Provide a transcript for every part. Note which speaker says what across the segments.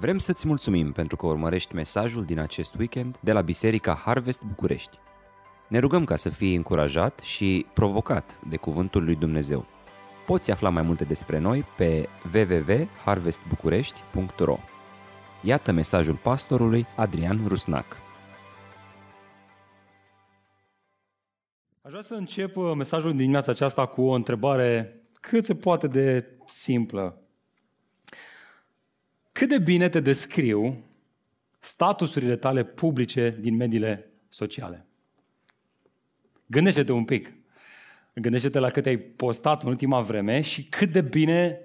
Speaker 1: Vrem să-ți mulțumim pentru că urmărești mesajul din acest weekend de la Biserica Harvest București. Ne rugăm ca să fii încurajat și provocat de Cuvântul lui Dumnezeu. Poți afla mai multe despre noi pe www.harvestbucurești.ro Iată mesajul pastorului Adrian Rusnac.
Speaker 2: Aș vrea să încep uh, mesajul din dimineața aceasta cu o întrebare cât se poate de simplă. Cât de bine te descriu statusurile tale publice din mediile sociale? Gândește-te un pic. Gândește-te la cât ai postat în ultima vreme și cât de bine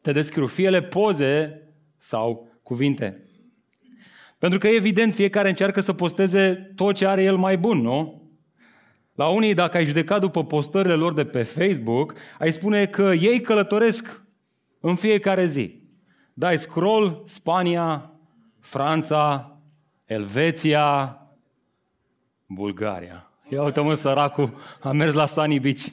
Speaker 2: te descriu, fie ele poze sau cuvinte. Pentru că, evident, fiecare încearcă să posteze tot ce are el mai bun, nu? La unii, dacă ai judecat după postările lor de pe Facebook, ai spune că ei călătoresc în fiecare zi. Dai scroll, Spania, Franța, Elveția, Bulgaria. Ia uite mă, săracul, a mers la Sunny Beach.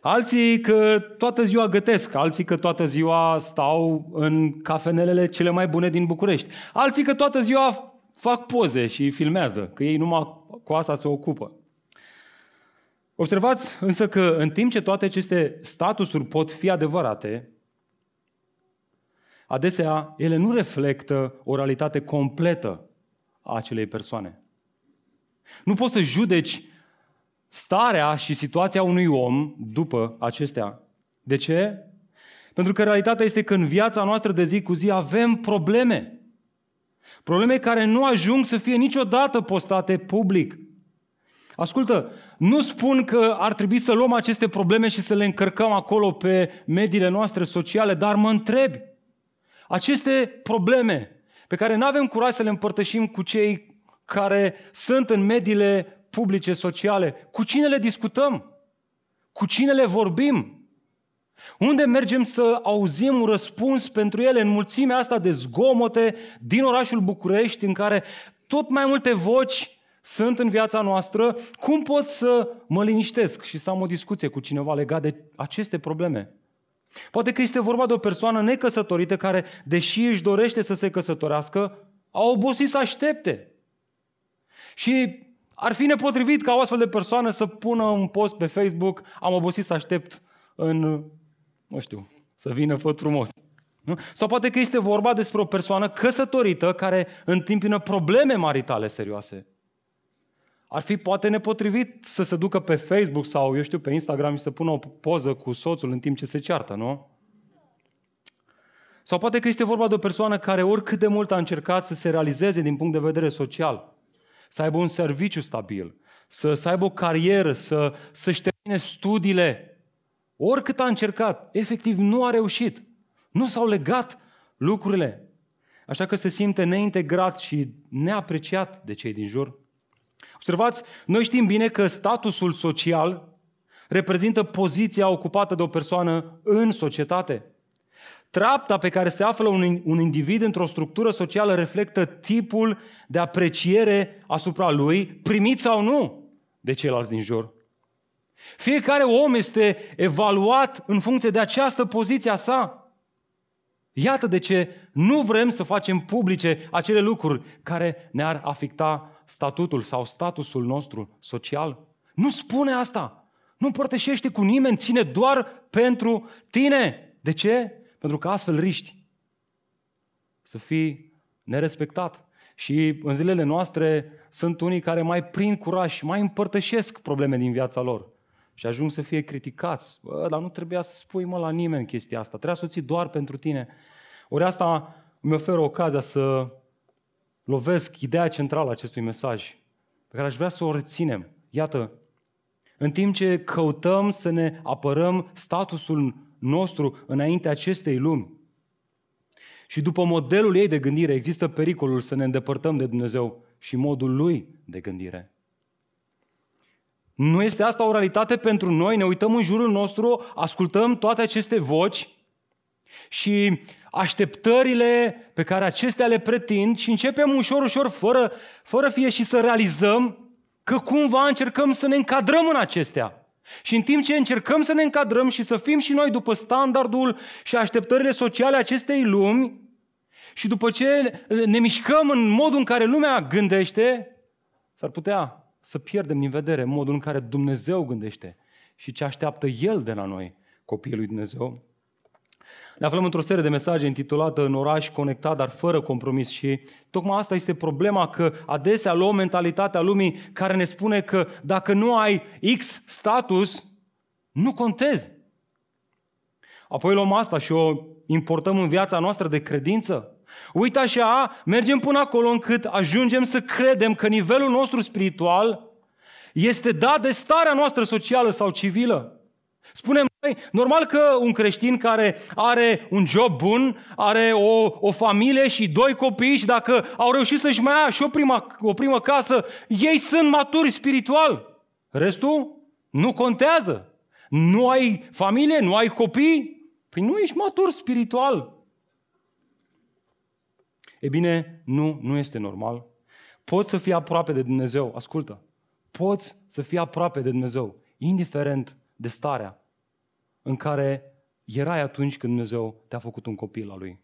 Speaker 2: Alții că toată ziua gătesc, alții că toată ziua stau în cafenelele cele mai bune din București. Alții că toată ziua fac poze și filmează, că ei numai cu asta se ocupă. Observați însă că în timp ce toate aceste statusuri pot fi adevărate, adesea ele nu reflectă o realitate completă a acelei persoane. Nu poți să judeci starea și situația unui om după acestea. De ce? Pentru că realitatea este că în viața noastră de zi cu zi avem probleme. Probleme care nu ajung să fie niciodată postate public. Ascultă, nu spun că ar trebui să luăm aceste probleme și să le încărcăm acolo pe mediile noastre sociale, dar mă întrebi, aceste probleme pe care nu avem curaj să le împărtășim cu cei care sunt în mediile publice, sociale, cu cine le discutăm? Cu cine le vorbim? Unde mergem să auzim un răspuns pentru ele în mulțimea asta de zgomote din orașul București, în care tot mai multe voci sunt în viața noastră, cum pot să mă liniștesc și să am o discuție cu cineva legat de aceste probleme? Poate că este vorba de o persoană necăsătorită care, deși își dorește să se căsătorească, a obosit să aștepte. Și ar fi nepotrivit ca o astfel de persoană să pună un post pe Facebook, am obosit să aștept în, nu știu, să vină făt frumos. Nu? Sau poate că este vorba despre o persoană căsătorită care întâmpină probleme maritale serioase. Ar fi poate nepotrivit să se ducă pe Facebook sau, eu știu, pe Instagram și să pună o poză cu soțul în timp ce se ceartă, nu? Sau poate că este vorba de o persoană care oricât de mult a încercat să se realizeze din punct de vedere social, să aibă un serviciu stabil, să, să aibă o carieră, să, să-și termine studiile, oricât a încercat, efectiv nu a reușit. Nu s-au legat lucrurile. Așa că se simte neintegrat și neapreciat de cei din jur. Observați, noi știm bine că statusul social reprezintă poziția ocupată de o persoană în societate. Trapta pe care se află un, un individ într-o structură socială reflectă tipul de apreciere asupra lui, primit sau nu, de ceilalți din jur. Fiecare om este evaluat în funcție de această poziție a sa. Iată de ce nu vrem să facem publice acele lucruri care ne-ar afecta statutul sau statusul nostru social. Nu spune asta. Nu împărtășește cu nimeni, ține doar pentru tine. De ce? Pentru că astfel riști să fii nerespectat. Și în zilele noastre sunt unii care mai prind curaj și mai împărtășesc probleme din viața lor. Și ajung să fie criticați. Bă, dar nu trebuia să spui mă la nimeni chestia asta. Trebuia să o ții doar pentru tine. Ori asta mi oferă ocazia să lovesc ideea centrală a acestui mesaj, pe care aș vrea să o reținem. Iată, în timp ce căutăm să ne apărăm statusul nostru înainte acestei lumi, și după modelul ei de gândire există pericolul să ne îndepărtăm de Dumnezeu și modul lui de gândire. Nu este asta o realitate pentru noi? Ne uităm în jurul nostru, ascultăm toate aceste voci și așteptările pe care acestea le pretind și începem ușor, ușor, fără, fără fie și să realizăm că cumva încercăm să ne încadrăm în acestea. Și în timp ce încercăm să ne încadrăm și să fim și noi după standardul și așteptările sociale acestei lumi, și după ce ne mișcăm în modul în care lumea gândește, s-ar putea să pierdem din vedere modul în care Dumnezeu gândește și ce așteaptă El de la noi, copiii lui Dumnezeu. Ne aflăm într-o serie de mesaje intitulată În oraș conectat, dar fără compromis și tocmai asta este problema, că adesea luăm mentalitatea lumii care ne spune că dacă nu ai X status, nu contezi. Apoi luăm asta și o importăm în viața noastră de credință. Uite așa, mergem până acolo încât ajungem să credem că nivelul nostru spiritual este dat de starea noastră socială sau civilă. Spunem noi, normal că un creștin care are un job bun, are o, o familie și doi copii și dacă au reușit să-și mai ia și o primă, o primă casă, ei sunt maturi spiritual. Restul nu contează. Nu ai familie, nu ai copii, păi nu ești matur spiritual. E bine, nu, nu este normal. Poți să fii aproape de Dumnezeu, ascultă, poți să fii aproape de Dumnezeu, indiferent de starea în care erai atunci când Dumnezeu te-a făcut un copil al Lui.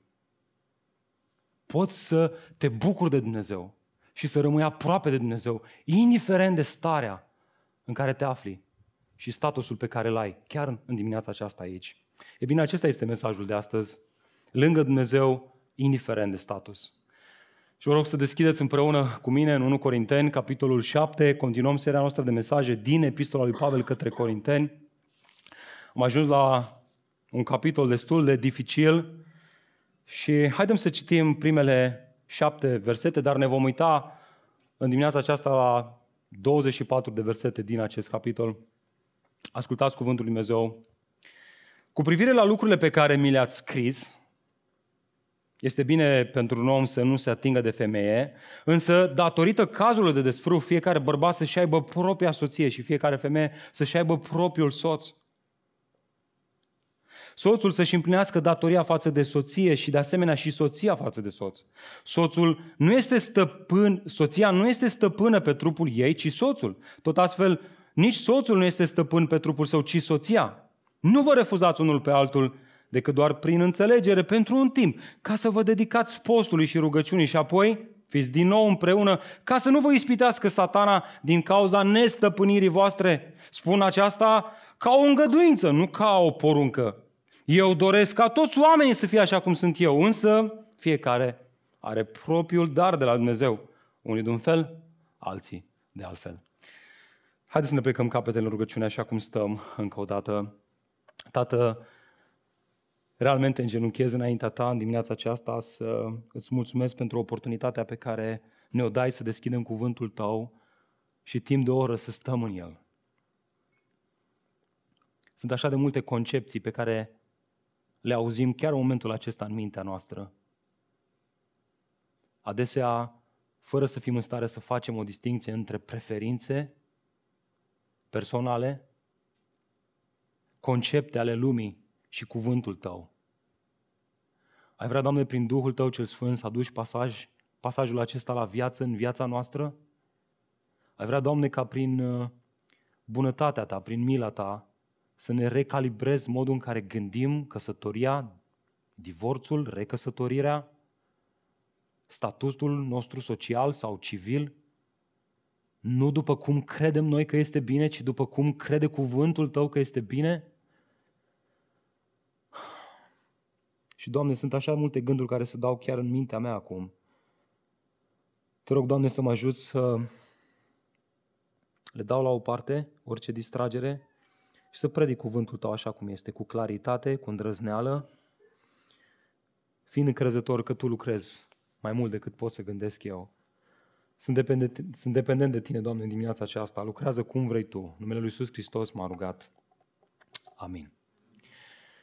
Speaker 2: Poți să te bucuri de Dumnezeu și să rămâi aproape de Dumnezeu, indiferent de starea în care te afli și statusul pe care îl ai, chiar în dimineața aceasta aici. E bine, acesta este mesajul de astăzi. Lângă Dumnezeu, indiferent de status. Și vă rog să deschideți împreună cu mine în 1 Corinteni, capitolul 7, continuăm seria noastră de mesaje din Epistola lui Pavel către Corinteni. Am ajuns la un capitol destul de dificil și haidem să citim primele șapte versete, dar ne vom uita în dimineața aceasta la 24 de versete din acest capitol. Ascultați cuvântul lui Dumnezeu. Cu privire la lucrurile pe care mi le-ați scris, este bine pentru un om să nu se atingă de femeie, însă datorită cazului de desfrâu, fiecare bărbat să-și aibă propria soție și fiecare femeie să-și aibă propriul soț. Soțul să-și împlinească datoria față de soție și de asemenea și soția față de soț. Soțul nu este stăpân, soția nu este stăpână pe trupul ei, ci soțul. Tot astfel, nici soțul nu este stăpân pe trupul său, ci soția. Nu vă refuzați unul pe altul, decât doar prin înțelegere pentru un timp, ca să vă dedicați postului și rugăciunii și apoi fiți din nou împreună, ca să nu vă ispitească satana din cauza nestăpânirii voastre. Spun aceasta ca o îngăduință, nu ca o poruncă. Eu doresc ca toți oamenii să fie așa cum sunt eu, însă fiecare are propriul dar de la Dumnezeu. Unii de un fel, alții de altfel. Haideți să ne plecăm capetele în rugăciune așa cum stăm încă o dată. Tată, realmente îngenunchez înaintea ta în dimineața aceasta să îți mulțumesc pentru oportunitatea pe care ne-o dai să deschidem cuvântul tău și timp de o oră să stăm în el. Sunt așa de multe concepții pe care le auzim chiar în momentul acesta în mintea noastră. Adesea, fără să fim în stare să facem o distinție între preferințe personale, concepte ale lumii și cuvântul Tău. Ai vrea, Doamne, prin Duhul Tău cel Sfânt să aduci pasaj, pasajul acesta la viață, în viața noastră? Ai vrea, Doamne, ca prin uh, bunătatea Ta, prin mila Ta, să ne recalibrezi modul în care gândim căsătoria, divorțul, recăsătorirea, statutul nostru social sau civil, nu după cum credem noi că este bine, ci după cum crede cuvântul Tău că este bine? Și, Doamne, sunt așa multe gânduri care se dau chiar în mintea mea acum. Te rog, Doamne, să mă ajut să le dau la o parte orice distragere și să predic cuvântul Tău așa cum este, cu claritate, cu îndrăzneală, fiind încrezător că Tu lucrezi mai mult decât pot să gândesc eu. Sunt dependent, sunt dependent de Tine, Doamne, în dimineața aceasta. Lucrează cum vrei Tu. Numele Lui Iisus Hristos m-a rugat. Amin.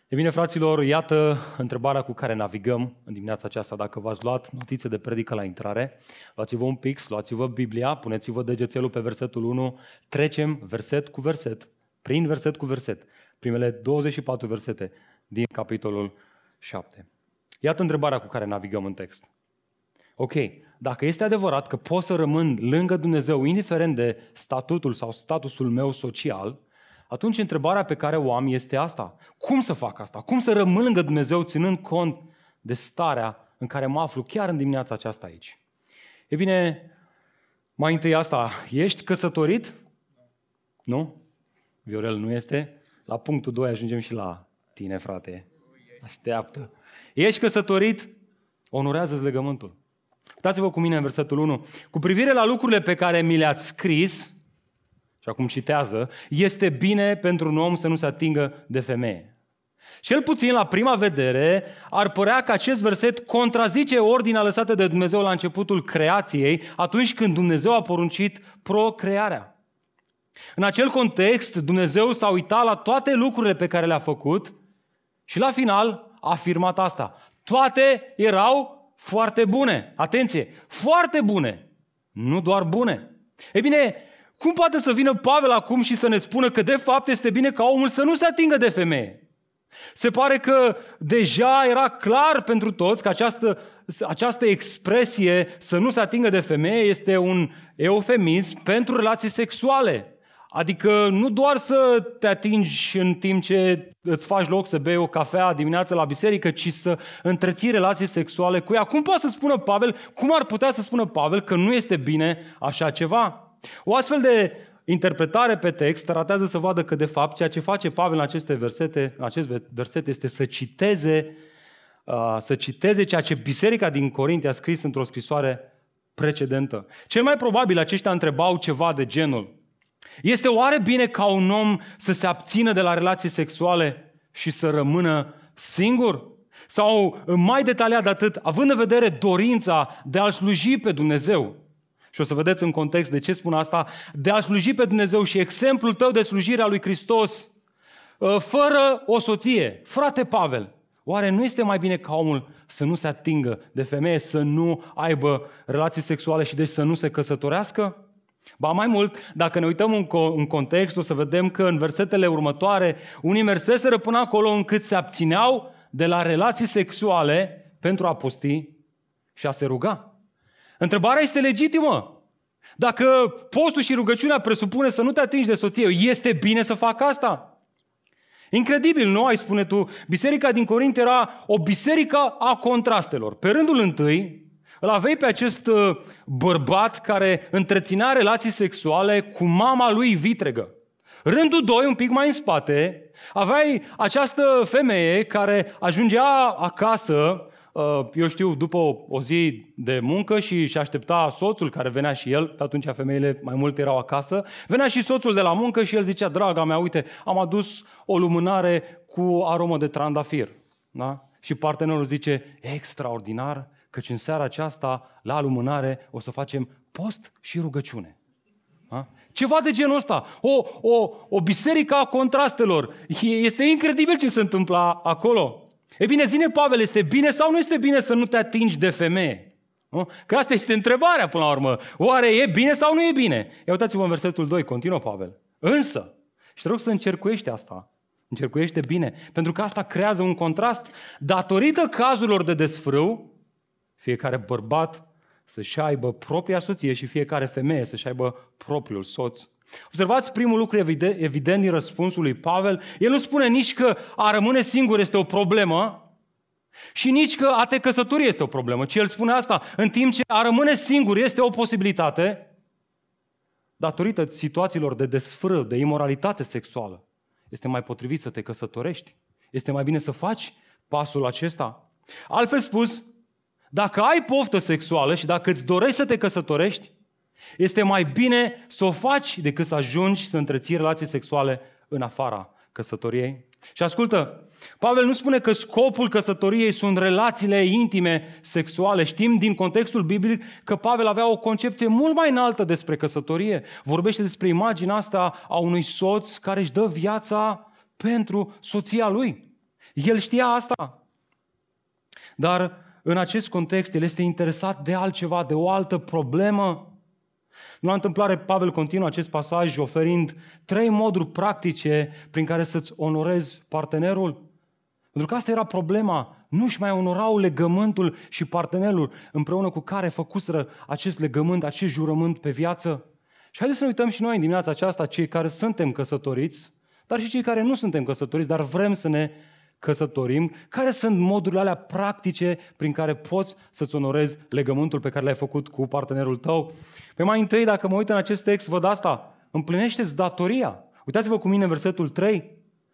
Speaker 2: E bine, fraților, iată întrebarea cu care navigăm în dimineața aceasta. Dacă v-ați luat notițe de predică la intrare, luați-vă un pix, luați-vă Biblia, puneți-vă degețelul pe versetul 1, trecem verset cu verset, prin verset cu verset, primele 24 versete din capitolul 7. Iată întrebarea cu care navigăm în text. Ok, dacă este adevărat că pot să rămân lângă Dumnezeu, indiferent de statutul sau statusul meu social, atunci întrebarea pe care o am este asta. Cum să fac asta? Cum să rămân lângă Dumnezeu ținând cont de starea în care mă aflu chiar în dimineața aceasta aici? E bine, mai întâi asta, ești căsătorit? Nu? Viorel nu este? La punctul 2 ajungem și la tine, frate. Așteaptă. Ești căsătorit? Onorează-ți legământul. Uitați-vă cu mine în versetul 1. Cu privire la lucrurile pe care mi le-ați scris, și acum citează, este bine pentru un om să nu se atingă de femeie. Cel puțin la prima vedere ar părea că acest verset contrazice ordinea lăsată de Dumnezeu la începutul creației, atunci când Dumnezeu a poruncit procrearea. În acel context, Dumnezeu s-a uitat la toate lucrurile pe care le-a făcut și la final a afirmat asta. Toate erau foarte bune. Atenție, foarte bune. Nu doar bune. Ei bine, cum poate să vină Pavel acum și să ne spună că de fapt este bine ca omul să nu se atingă de femeie? Se pare că deja era clar pentru toți că această, această expresie să nu se atingă de femeie este un eufemism pentru relații sexuale. Adică nu doar să te atingi în timp ce îți faci loc să bei o cafea dimineața la biserică, ci să întreții relații sexuale cu ea. Cum poate să spună Pavel, cum ar putea să spună Pavel că nu este bine așa ceva? O astfel de interpretare pe text ratează să vadă că de fapt ceea ce face Pavel în aceste versete, în acest verset este să citeze, uh, să citeze ceea ce biserica din Corint a scris într-o scrisoare precedentă. Cel mai probabil aceștia întrebau ceva de genul este oare bine ca un om să se abțină de la relații sexuale și să rămână singur? Sau, mai detaliat de atât, având în vedere dorința de a-L sluji pe Dumnezeu, și o să vedeți în context de ce spun asta, de a sluji pe Dumnezeu și exemplul tău de slujire a lui Hristos, ă, fără o soție. Frate Pavel, oare nu este mai bine ca omul să nu se atingă de femeie, să nu aibă relații sexuale și deci să nu se căsătorească? Ba mai mult, dacă ne uităm în, co- în context, o să vedem că în versetele următoare, unii merseseră până acolo încât se abțineau de la relații sexuale pentru a posti și a se ruga. Întrebarea este legitimă. Dacă postul și rugăciunea presupune să nu te atingi de soție, este bine să fac asta? Incredibil, nu ai spune tu, biserica din Corint era o biserică a contrastelor. Pe rândul întâi, îl aveai pe acest uh, bărbat care întreținea relații sexuale cu mama lui vitregă. Rândul doi, un pic mai în spate, aveai această femeie care ajungea acasă, uh, eu știu, după o zi de muncă și și aștepta soțul care venea și el, pe atunci femeile mai multe erau acasă, venea și soțul de la muncă și el zicea, draga mea, uite, am adus o lumânare cu aromă de trandafir. Da? Și partenerul zice, extraordinar, căci în seara aceasta, la lumânare, o să facem post și rugăciune. Da? Ceva de genul ăsta. O, o, o biserică a contrastelor. Este incredibil ce se întâmplă acolo. E bine, zine Pavel, este bine sau nu este bine să nu te atingi de femeie? Nu? Că asta este întrebarea până la urmă. Oare e bine sau nu e bine? Ia uitați-vă în versetul 2, continuă Pavel. Însă, și te rog să încercuiești asta, încercuiește bine, pentru că asta creează un contrast. Datorită cazurilor de desfrâu, fiecare bărbat să-și aibă propria soție și fiecare femeie să-și aibă propriul soț. Observați primul lucru evident, evident din răspunsul lui Pavel. El nu spune nici că a rămâne singur este o problemă și nici că a te căsători este o problemă, ci el spune asta în timp ce a rămâne singur este o posibilitate datorită situațiilor de desfră, de imoralitate sexuală. Este mai potrivit să te căsătorești. Este mai bine să faci pasul acesta. Altfel spus, dacă ai poftă sexuală și dacă îți dorești să te căsătorești, este mai bine să o faci decât să ajungi să întreții relații sexuale în afara căsătoriei. Și ascultă, Pavel nu spune că scopul căsătoriei sunt relațiile intime sexuale. Știm din contextul biblic că Pavel avea o concepție mult mai înaltă despre căsătorie. Vorbește despre imaginea asta a unui soț care își dă viața pentru soția lui. El știa asta. Dar în acest context, el este interesat de altceva, de o altă problemă. Nu la întâmplare, Pavel continuă acest pasaj oferind trei moduri practice prin care să-ți onorezi partenerul. Pentru că asta era problema. Nu-și mai onorau legământul și partenerul împreună cu care făcuseră acest legământ, acest jurământ pe viață. Și haideți să ne uităm și noi în dimineața aceasta, cei care suntem căsătoriți, dar și cei care nu suntem căsătoriți, dar vrem să ne căsătorim, care sunt modurile alea practice prin care poți să-ți onorezi legământul pe care l-ai făcut cu partenerul tău. Pe mai întâi, dacă mă uit în acest text, văd asta, împlinește-ți datoria. Uitați-vă cu mine în versetul 3.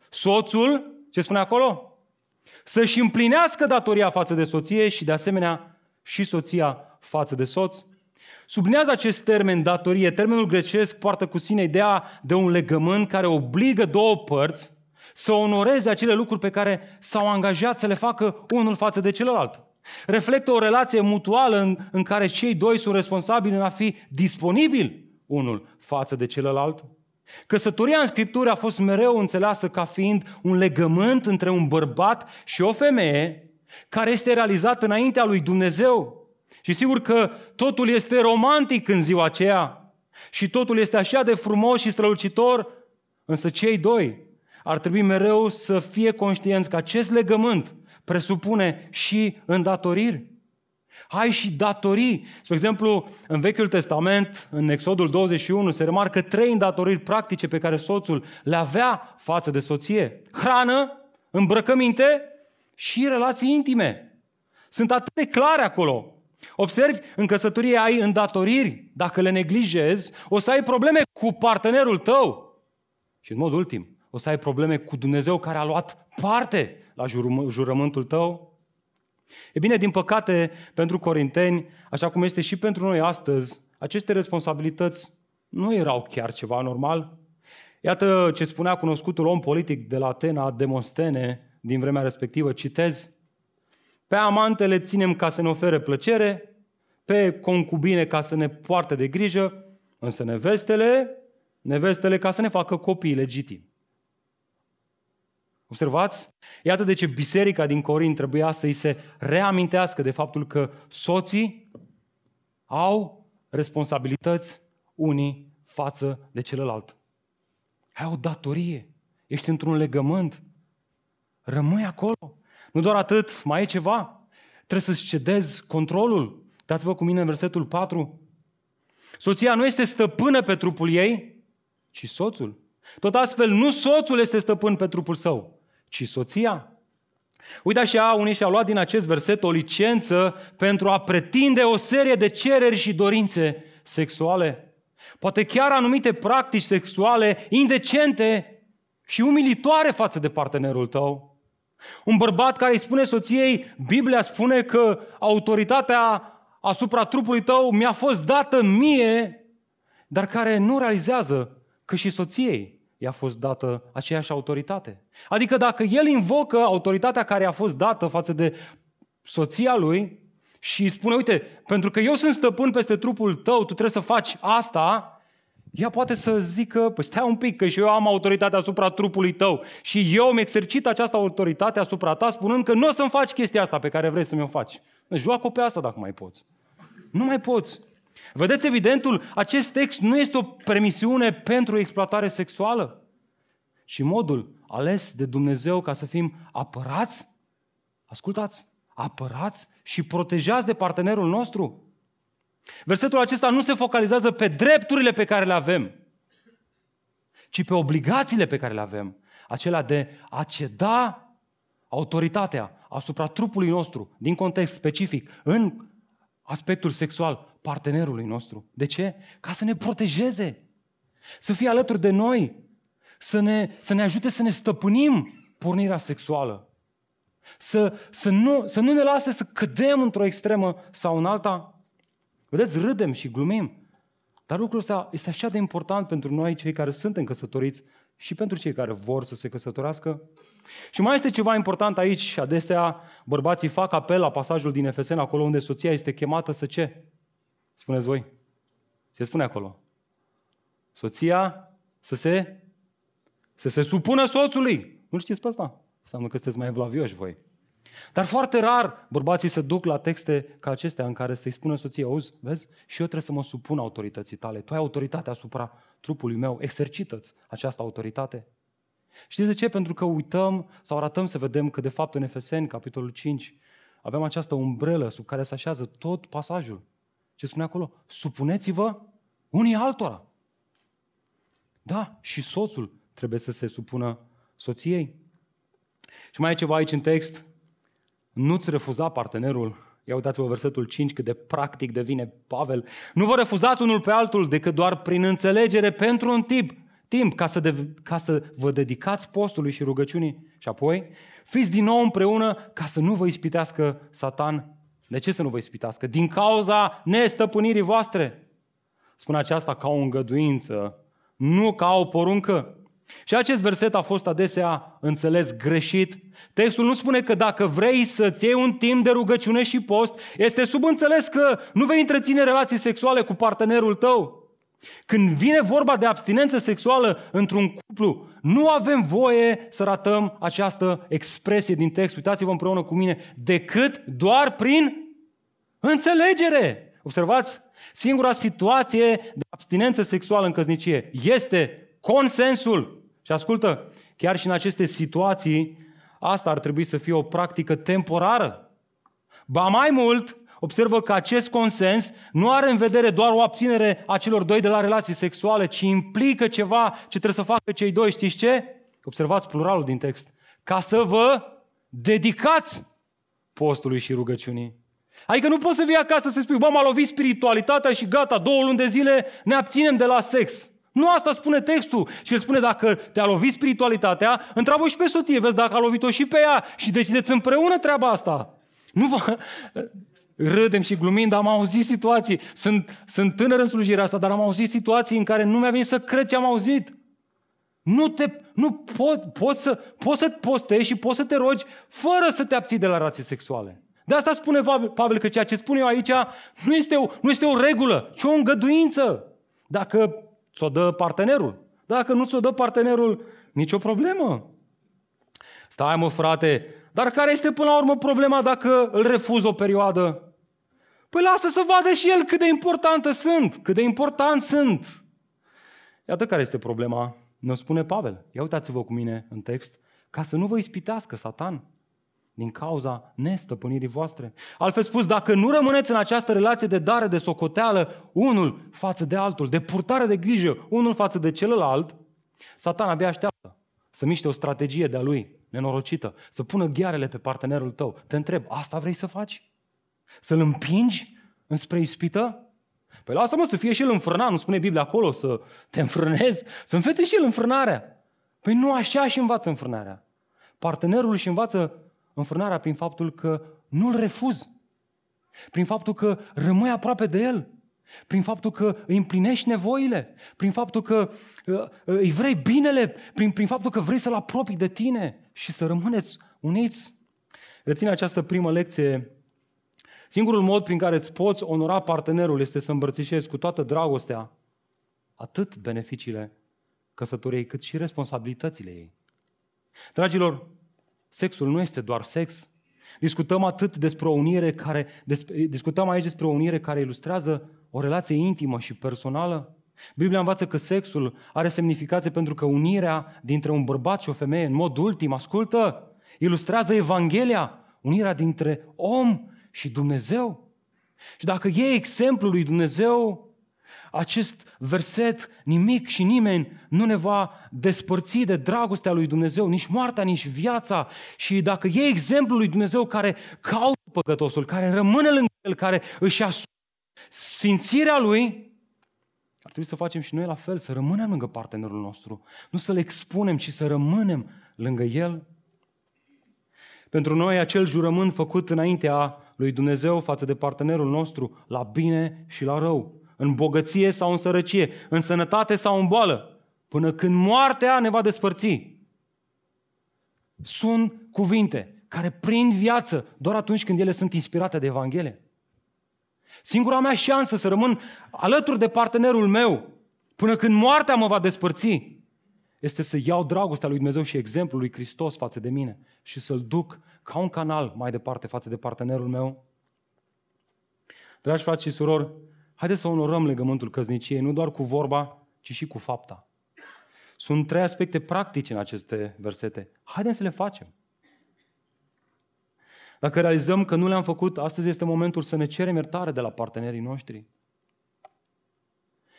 Speaker 2: Soțul, ce spune acolo? Să-și împlinească datoria față de soție și de asemenea și soția față de soț. Sublinează acest termen datorie. Termenul grecesc poartă cu sine ideea de un legământ care obligă două părți să onoreze acele lucruri pe care s-au angajat să le facă unul față de celălalt. Reflectă o relație mutuală în, în care cei doi sunt responsabili în a fi disponibili unul față de celălalt. Căsătoria în Scriptură a fost mereu înțeleasă ca fiind un legământ între un bărbat și o femeie care este realizat înaintea lui Dumnezeu. Și sigur că totul este romantic în ziua aceea și totul este așa de frumos și strălucitor, însă cei doi ar trebui mereu să fie conștienți că acest legământ presupune și îndatoriri. Hai și datorii. Spre exemplu, în Vechiul Testament, în Exodul 21, se remarcă trei îndatoriri practice pe care soțul le avea față de soție. Hrană, îmbrăcăminte și relații intime. Sunt atât de clare acolo. Observi, în căsătorie ai îndatoriri. Dacă le neglijezi, o să ai probleme cu partenerul tău. Și în mod ultim, o să ai probleme cu Dumnezeu care a luat parte la jurământul tău. E bine, din păcate, pentru corinteni, așa cum este și pentru noi astăzi, aceste responsabilități nu erau chiar ceva normal. Iată ce spunea cunoscutul om politic de la Atena, Demostene, din vremea respectivă, citez, pe amante le ținem ca să ne ofere plăcere, pe concubine ca să ne poarte de grijă, însă nevestele, nevestele ca să ne facă copii legitimi. Observați? Iată de ce biserica din Corint trebuia să îi se reamintească de faptul că soții au responsabilități unii față de celălalt. Ai o datorie. Ești într-un legământ. Rămâi acolo. Nu doar atât, mai e ceva. Trebuie să-ți cedezi controlul. Dați-vă cu mine în versetul 4. Soția nu este stăpână pe trupul ei, ci soțul. Tot astfel, nu soțul este stăpân pe trupul său, ci soția. Uite așa, unii și-au luat din acest verset o licență pentru a pretinde o serie de cereri și dorințe sexuale. Poate chiar anumite practici sexuale indecente și umilitoare față de partenerul tău. Un bărbat care îi spune soției, Biblia spune că autoritatea asupra trupului tău mi-a fost dată mie, dar care nu realizează că și soției i-a fost dată aceeași autoritate. Adică dacă el invocă autoritatea care a fost dată față de soția lui și îi spune, uite, pentru că eu sunt stăpân peste trupul tău, tu trebuie să faci asta, ea poate să zică, păi stai un pic, că și eu am autoritate asupra trupului tău și eu îmi exercit această autoritate asupra ta spunând că nu o să-mi faci chestia asta pe care vrei să mi-o faci. Joacă pe asta dacă mai poți. Nu mai poți. Vedeți evidentul, acest text nu este o permisiune pentru exploatare sexuală, ci modul ales de Dumnezeu ca să fim apărați, ascultați, apărați și protejați de partenerul nostru. Versetul acesta nu se focalizează pe drepturile pe care le avem, ci pe obligațiile pe care le avem, acelea de a ceda autoritatea asupra trupului nostru, din context specific, în aspectul sexual, partenerului nostru. De ce? Ca să ne protejeze, să fie alături de noi, să ne, să ne ajute să ne stăpânim pornirea sexuală. Să, să, nu, să nu ne lase să cădem într-o extremă sau în alta. Vedeți, râdem și glumim. Dar lucrul ăsta este așa de important pentru noi, cei care suntem căsătoriți, și pentru cei care vor să se căsătorească. Și mai este ceva important aici. Adesea bărbații fac apel la pasajul din Efesen, acolo unde soția este chemată să ce? Spuneți voi. Se spune acolo. Soția să se, să se supună soțului. Nu știți pe asta? Înseamnă că sunteți mai evlavioși voi. Dar foarte rar bărbații se duc la texte ca acestea în care să-i spună soției, auzi, vezi, și eu trebuie să mă supun autorității tale. Tu ai autoritate asupra trupului meu, exercită-ți această autoritate. Știți de ce? Pentru că uităm sau ratăm să vedem că de fapt în Efeseni, capitolul 5, avem această umbrelă sub care se așează tot pasajul. Ce spune acolo? Supuneți-vă unii altora. Da, și soțul trebuie să se supună soției. Și mai e ceva aici în text, nu-ți refuza partenerul. Ia uitați-vă versetul 5 cât de practic devine Pavel. Nu vă refuzați unul pe altul decât doar prin înțelegere pentru un timp, timp ca să, de, ca să vă dedicați postului și rugăciunii și apoi fiți din nou împreună ca să nu vă ispitească Satan. De ce să nu vă ispitească? Din cauza nestăpânirii voastre. Spune aceasta ca o îngăduință, nu ca o poruncă. Și acest verset a fost adesea înțeles greșit. Textul nu spune că dacă vrei să-ți iei un timp de rugăciune și post, este subînțeles că nu vei întreține relații sexuale cu partenerul tău. Când vine vorba de abstinență sexuală într-un cuplu, nu avem voie să ratăm această expresie din text. Uitați-vă împreună cu mine, decât doar prin înțelegere. Observați? Singura situație de abstinență sexuală în căsnicie este consensul. Și ascultă, chiar și în aceste situații, asta ar trebui să fie o practică temporară. Ba mai mult, observă că acest consens nu are în vedere doar o abținere a celor doi de la relații sexuale, ci implică ceva ce trebuie să facă cei doi. Știți ce? Observați pluralul din text. Ca să vă dedicați postului și rugăciunii. Adică nu poți să vii acasă să spui, bă, m-a lovit spiritualitatea și gata, două luni de zile ne abținem de la sex. Nu asta spune textul. Și el spune, dacă te-a lovit spiritualitatea, întreabă și pe soție, vezi dacă a lovit-o și pe ea și decideți împreună treaba asta. Nu vă... Râdem și glumim, dar am auzit situații. Sunt, sunt tânăr în slujirea asta, dar am auzit situații în care nu mi-a venit să cred ce am auzit. Nu, te, nu pot, poți, să, poți să postezi și poți să te rogi fără să te abții de la relații sexuale. De asta spune Pavel că ceea ce spun eu aici nu este o, nu este o regulă, ci o îngăduință. Dacă ți-o dă partenerul. Dacă nu ți-o dă partenerul, nicio problemă. Stai mă frate, dar care este până la urmă problema dacă îl refuz o perioadă? Păi lasă să vadă și el cât de importantă sunt, cât de important sunt. Iată care este problema, ne spune Pavel. Ia uitați-vă cu mine în text, ca să nu vă ispitească Satan din cauza nestăpânirii voastre. Altfel spus, dacă nu rămâneți în această relație de dare, de socoteală, unul față de altul, de purtare de grijă, unul față de celălalt, Satan abia așteaptă să miște o strategie de-a lui, nenorocită, să pună ghearele pe partenerul tău. Te întreb, asta vrei să faci? Să-l împingi înspre ispită? Păi lasă-mă să fie și el înfrânat, nu spune Biblia acolo, să te înfrânezi, să învețe și el înfrânarea. Păi nu așa și învață înfrânarea. Partenerul își învață înfrânarea prin faptul că nu-l refuz, prin faptul că rămâi aproape de el, prin faptul că îi împlinești nevoile, prin faptul că uh, uh, îi vrei binele, prin, prin faptul că vrei să-l apropii de tine și să rămâneți uniți. Reține această primă lecție. Singurul mod prin care îți poți onora partenerul este să îmbrățișezi cu toată dragostea atât beneficiile căsătoriei, cât și responsabilitățile ei. Dragilor, Sexul nu este doar sex. Discutăm atât despre o unire care, despre, discutăm aici despre o unire care ilustrează o relație intimă și personală. Biblia învață că sexul are semnificație pentru că unirea dintre un bărbat și o femeie, în mod ultim, ascultă, ilustrează Evanghelia, unirea dintre om și Dumnezeu. Și dacă e exemplul lui Dumnezeu, acest verset, nimic și nimeni nu ne va despărți de dragostea lui Dumnezeu, nici moartea, nici viața. Și dacă e exemplul lui Dumnezeu care caută păcătosul, care rămâne lângă el, care își asumă sfințirea lui, ar trebui să facem și noi la fel, să rămânem lângă partenerul nostru, nu să-l expunem, ci să rămânem lângă el. Pentru noi, acel jurământ făcut înaintea lui Dumnezeu față de partenerul nostru, la bine și la rău, în bogăție sau în sărăcie, în sănătate sau în boală, până când moartea ne va despărți. Sunt cuvinte care prind viață doar atunci când ele sunt inspirate de Evanghelie. Singura mea șansă să rămân alături de partenerul meu până când moartea mă va despărți este să iau dragostea lui Dumnezeu și exemplul lui Hristos față de mine și să-l duc ca un canal mai departe față de partenerul meu. Dragi frați și surori, Haideți să onorăm legământul căzniciei, nu doar cu vorba, ci și cu fapta. Sunt trei aspecte practice în aceste versete. Haideți să le facem. Dacă realizăm că nu le-am făcut, astăzi este momentul să ne cerem iertare de la partenerii noștri.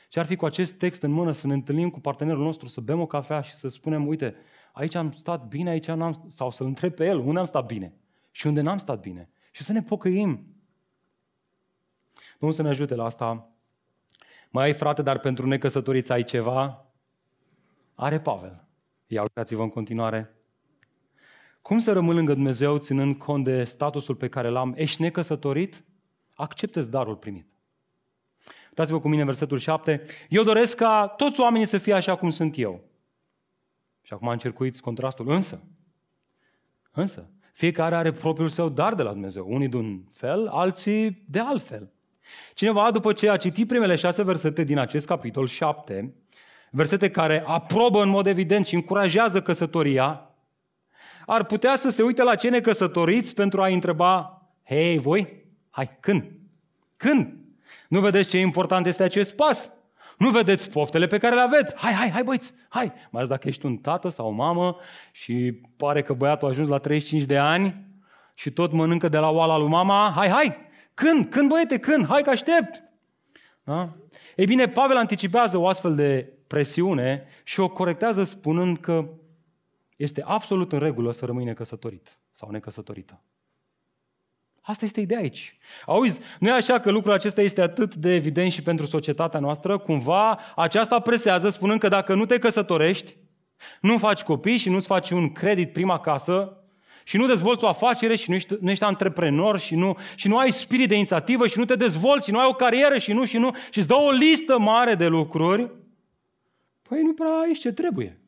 Speaker 2: Ce ar fi cu acest text în mână să ne întâlnim cu partenerul nostru, să bem o cafea și să spunem, uite, aici am stat bine, aici n-am, sau să-l întreb pe el, unde am stat bine și unde n-am stat bine. Și să ne pocăim. Domnul să ne ajute la asta. Mai ai frate, dar pentru necăsătoriți ai ceva? Are Pavel. Ia uitați-vă în continuare. Cum să rămân lângă Dumnezeu ținând cont de statusul pe care l-am? Ești necăsătorit? Accepteți darul primit. Uitați-vă cu mine versetul 7. Eu doresc ca toți oamenii să fie așa cum sunt eu. Și acum încercuiți contrastul. Însă, însă, fiecare are propriul său dar de la Dumnezeu. Unii de un fel, alții de altfel. Cineva, după ce a citit primele șase versete din acest capitol 7, versete care aprobă în mod evident și încurajează căsătoria, ar putea să se uite la cei necăsătoriți pentru a întreba, hei, voi, hai, când? Când? Nu vedeți ce important este acest pas? Nu vedeți poftele pe care le aveți? Hai, hai, hai băiți, hai! Mai ales dacă ești un tată sau o mamă și pare că băiatul a ajuns la 35 de ani și tot mănâncă de la oala lui mama, hai, hai! Când? Când, băiete, când? Hai că aștept! Da? Ei bine, Pavel anticipează o astfel de presiune și o corectează spunând că este absolut în regulă să rămâi necăsătorit sau necăsătorită. Asta este ideea aici. Auzi, nu e așa că lucrul acesta este atât de evident și pentru societatea noastră? Cumva aceasta presează spunând că dacă nu te căsătorești, nu faci copii și nu-ți faci un credit prima casă și nu dezvolți o afacere și nu ești, nu ești antreprenor și nu, și nu ai spirit de inițiativă și nu te dezvolți și nu ai o carieră și nu și nu și îți dă o listă mare de lucruri, păi nu prea ai ce trebuie.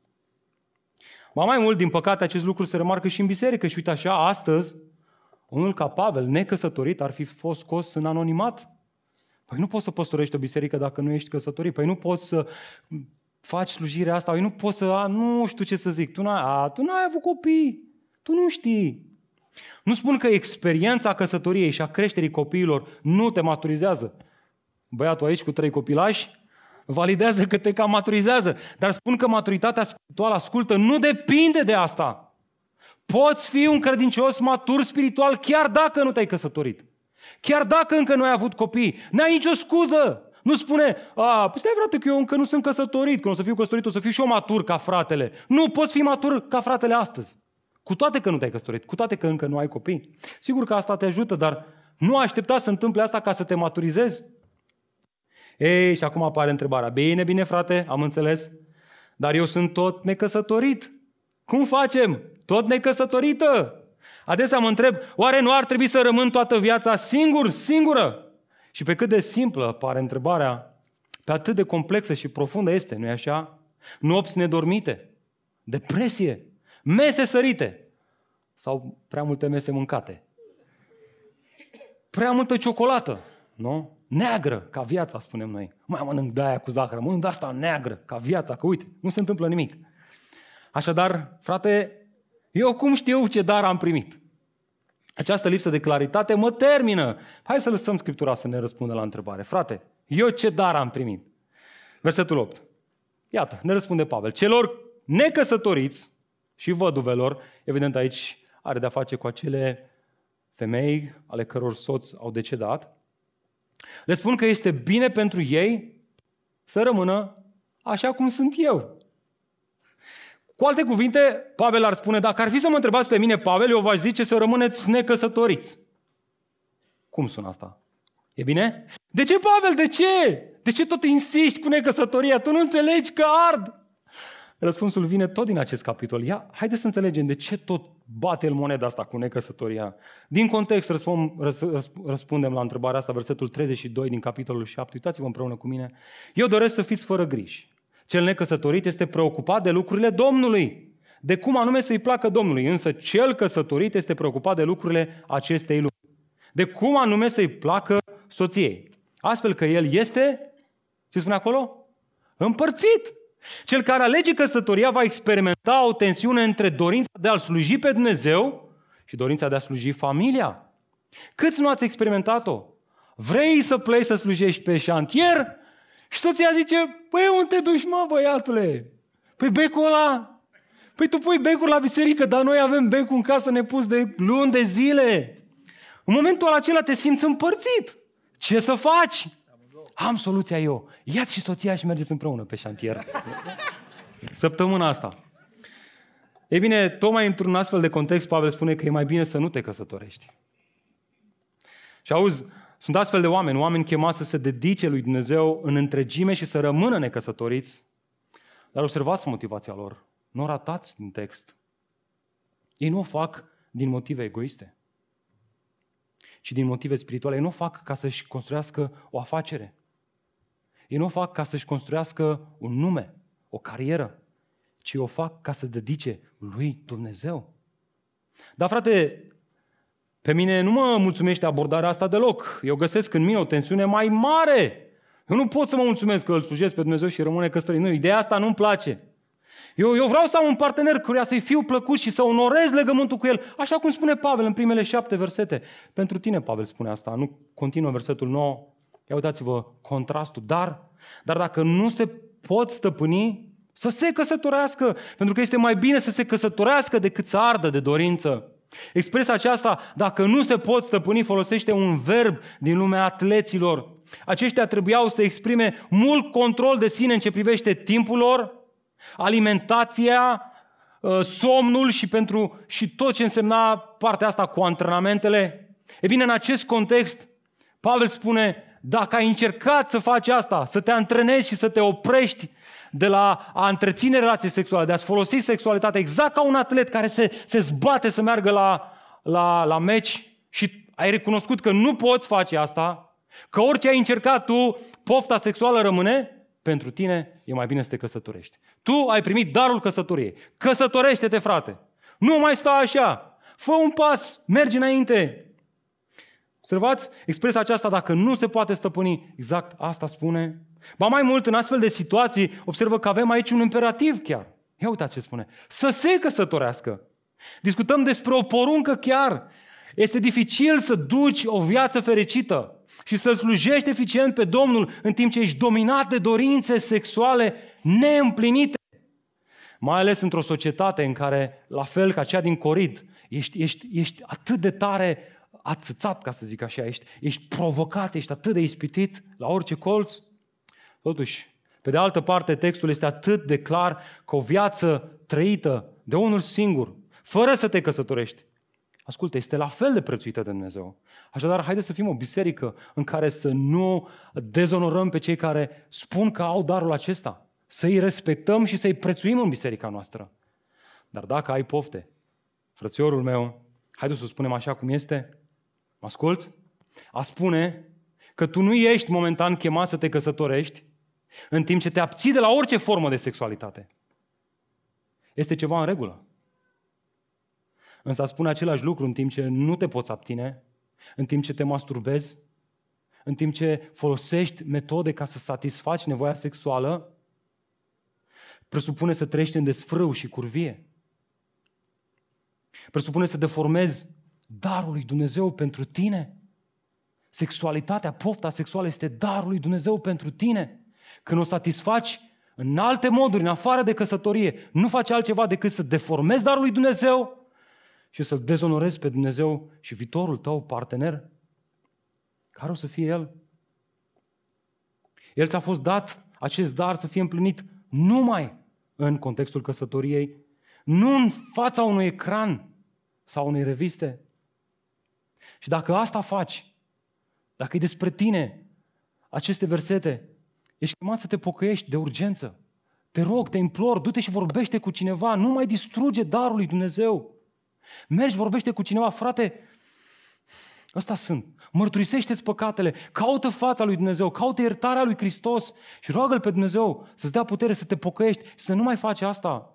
Speaker 2: Ba mai mult, din păcate, acest lucru se remarcă și în biserică și uite așa, astăzi, unul ca Pavel, necăsătorit, ar fi fost scos în anonimat. Păi nu poți să păstorești o biserică dacă nu ești căsătorit. Păi nu poți să faci slujirea asta. Păi nu poți să... A, nu știu ce să zic. Tu n-ai, a, tu n-ai avut copii. Tu nu știi. Nu spun că experiența căsătoriei și a creșterii copiilor nu te maturizează. Băiatul aici cu trei copilași validează că te cam maturizează. Dar spun că maturitatea spirituală, ascultă, nu depinde de asta. Poți fi un credincios matur spiritual chiar dacă nu te-ai căsătorit. Chiar dacă încă nu ai avut copii. N-ai nicio scuză. Nu spune, a, păi stai frate că eu încă nu sunt căsătorit, când o să fiu căsătorit o să fiu și eu matur ca fratele. Nu, poți fi matur ca fratele astăzi. Cu toate că nu te-ai căsătorit, cu toate că încă nu ai copii. Sigur că asta te ajută, dar nu aștepta să întâmple asta ca să te maturizezi. Ei, și acum apare întrebarea. Bine, bine, frate, am înțeles. Dar eu sunt tot necăsătorit. Cum facem? Tot necăsătorită. Adesea mă întreb, oare nu ar trebui să rămân toată viața singur, singură? Și pe cât de simplă pare întrebarea, pe atât de complexă și profundă este, nu-i așa? Nopți nedormite, depresie, mese sărite sau prea multe mese mâncate. Prea multă ciocolată, nu? Neagră, ca viața, spunem noi. Mai mănânc de aia cu zahăr, mănânc de asta neagră, ca viața, că uite, nu se întâmplă nimic. Așadar, frate, eu cum știu ce dar am primit? Această lipsă de claritate mă termină. Hai să lăsăm Scriptura să ne răspundă la întrebare. Frate, eu ce dar am primit? Versetul 8. Iată, ne răspunde Pavel. Celor necăsătoriți și văduvelor, evident aici are de-a face cu acele femei ale căror soți au decedat, le spun că este bine pentru ei să rămână așa cum sunt eu. Cu alte cuvinte, Pavel ar spune, dacă ar fi să mă întrebați pe mine, Pavel, eu v-aș zice să rămâneți necăsătoriți. Cum sună asta? E bine? De ce, Pavel, de ce? De ce tot insisti cu necăsătoria? Tu nu înțelegi că ard? Răspunsul vine tot din acest capitol. Ia, haideți să înțelegem de ce tot bate el moneda asta cu necăsătoria. Din context răspund, răspundem la întrebarea asta, versetul 32 din capitolul 7. Uitați-vă împreună cu mine. Eu doresc să fiți fără griji. Cel necăsătorit este preocupat de lucrurile Domnului, de cum anume să-i placă Domnului, însă cel căsătorit este preocupat de lucrurile acestei lumi, de cum anume să-i placă soției. Astfel că el este, ce spune acolo? Împărțit. Cel care alege căsătoria va experimenta o tensiune între dorința de a-L sluji pe Dumnezeu și dorința de a sluji familia. Câți nu ați experimentat-o? Vrei să pleci să slujești pe șantier? Și soția zice, păi unde te duci mă băiatule? Păi becul ăla? Păi tu pui becul la biserică, dar noi avem becul în casă nepus de luni de zile. În momentul acela te simți împărțit. Ce să faci? Am soluția eu. Ia-ți și soția și mergeți împreună pe șantier. Săptămâna asta. Ei bine, tocmai într-un astfel de context, Pavel spune că e mai bine să nu te căsătorești. Și auzi, sunt astfel de oameni, oameni chemați să se dedice lui Dumnezeu în întregime și să rămână necăsătoriți, dar observați motivația lor. Nu o ratați din text. Ei nu o fac din motive egoiste, ci din motive spirituale. Ei nu o fac ca să-și construiască o afacere. Ei nu o fac ca să-și construiască un nume, o carieră, ci o fac ca să dedice lui Dumnezeu. Dar frate, pe mine nu mă mulțumește abordarea asta deloc. Eu găsesc în mine o tensiune mai mare. Eu nu pot să mă mulțumesc că îl slujesc pe Dumnezeu și rămâne căsătorit. Nu, ideea asta nu-mi place. Eu, eu vreau să am un partener căruia să-i fiu plăcut și să onorez legământul cu el, așa cum spune Pavel în primele șapte versete. Pentru tine, Pavel spune asta, nu continuă versetul 9. Ia uitați-vă contrastul. Dar, dar dacă nu se pot stăpâni, să se căsătorească, pentru că este mai bine să se căsătorească decât să ardă de dorință. Expresia aceasta, dacă nu se pot stăpâni, folosește un verb din lumea atleților. Aceștia trebuiau să exprime mult control de sine în ce privește timpul lor, alimentația, ă, somnul și, pentru, și tot ce însemna partea asta cu antrenamentele. E bine, în acest context, Pavel spune, dacă ai încercat să faci asta, să te antrenezi și să te oprești de la a întreține relații sexuale, de a-ți folosi sexualitatea exact ca un atlet care se, se zbate să meargă la, la, la meci și ai recunoscut că nu poți face asta, că orice ai încercat tu, pofta sexuală rămâne, pentru tine e mai bine să te căsătorești. Tu ai primit darul căsătoriei. Căsătorește-te, frate! Nu mai sta așa! Fă un pas, mergi înainte! Observați expresia aceasta, dacă nu se poate stăpâni, exact asta spune. Ba mai mult, în astfel de situații, observă că avem aici un imperativ chiar. Ia uitați ce spune. Să se căsătorească. Discutăm despre o poruncă chiar. Este dificil să duci o viață fericită și să slujești eficient pe Domnul în timp ce ești dominat de dorințe sexuale neîmplinite. Mai ales într-o societate în care, la fel ca cea din Corid, ești, ești, ești atât de tare atâțat, ca să zic așa, ești, ești provocat, ești atât de ispitit la orice colț. Totuși, pe de altă parte, textul este atât de clar că o viață trăită de unul singur, fără să te căsătorești, ascultă, este la fel de prețuită de Dumnezeu. Așadar, haideți să fim o biserică în care să nu dezonorăm pe cei care spun că au darul acesta. Să-i respectăm și să-i prețuim în biserica noastră. Dar dacă ai pofte, frățiorul meu, haideți să spunem așa cum este, Mă asculți? A spune că tu nu ești momentan chemat să te căsătorești în timp ce te abții de la orice formă de sexualitate. Este ceva în regulă. Însă a spune același lucru în timp ce nu te poți abține, în timp ce te masturbezi, în timp ce folosești metode ca să satisfaci nevoia sexuală, presupune să trăiești în desfrâu și curvie. Presupune să deformezi darul lui Dumnezeu pentru tine. Sexualitatea, pofta sexuală este darul lui Dumnezeu pentru tine. Când o satisfaci în alte moduri, în afară de căsătorie, nu faci altceva decât să deformezi darul lui Dumnezeu și să-L dezonorezi pe Dumnezeu și viitorul tău partener. Care o să fie El? El ți-a fost dat acest dar să fie împlinit numai în contextul căsătoriei, nu în fața unui ecran sau unei reviste, și dacă asta faci, dacă e despre tine aceste versete, ești chemat să te pocăiești de urgență. Te rog, te implor, du-te și vorbește cu cineva, nu mai distruge darul lui Dumnezeu. Mergi, vorbește cu cineva, frate, ăsta sunt. Mărturisește-ți păcatele, caută fața lui Dumnezeu, caută iertarea lui Hristos și roagă-L pe Dumnezeu să-ți dea putere să te pocăiești și să nu mai faci asta.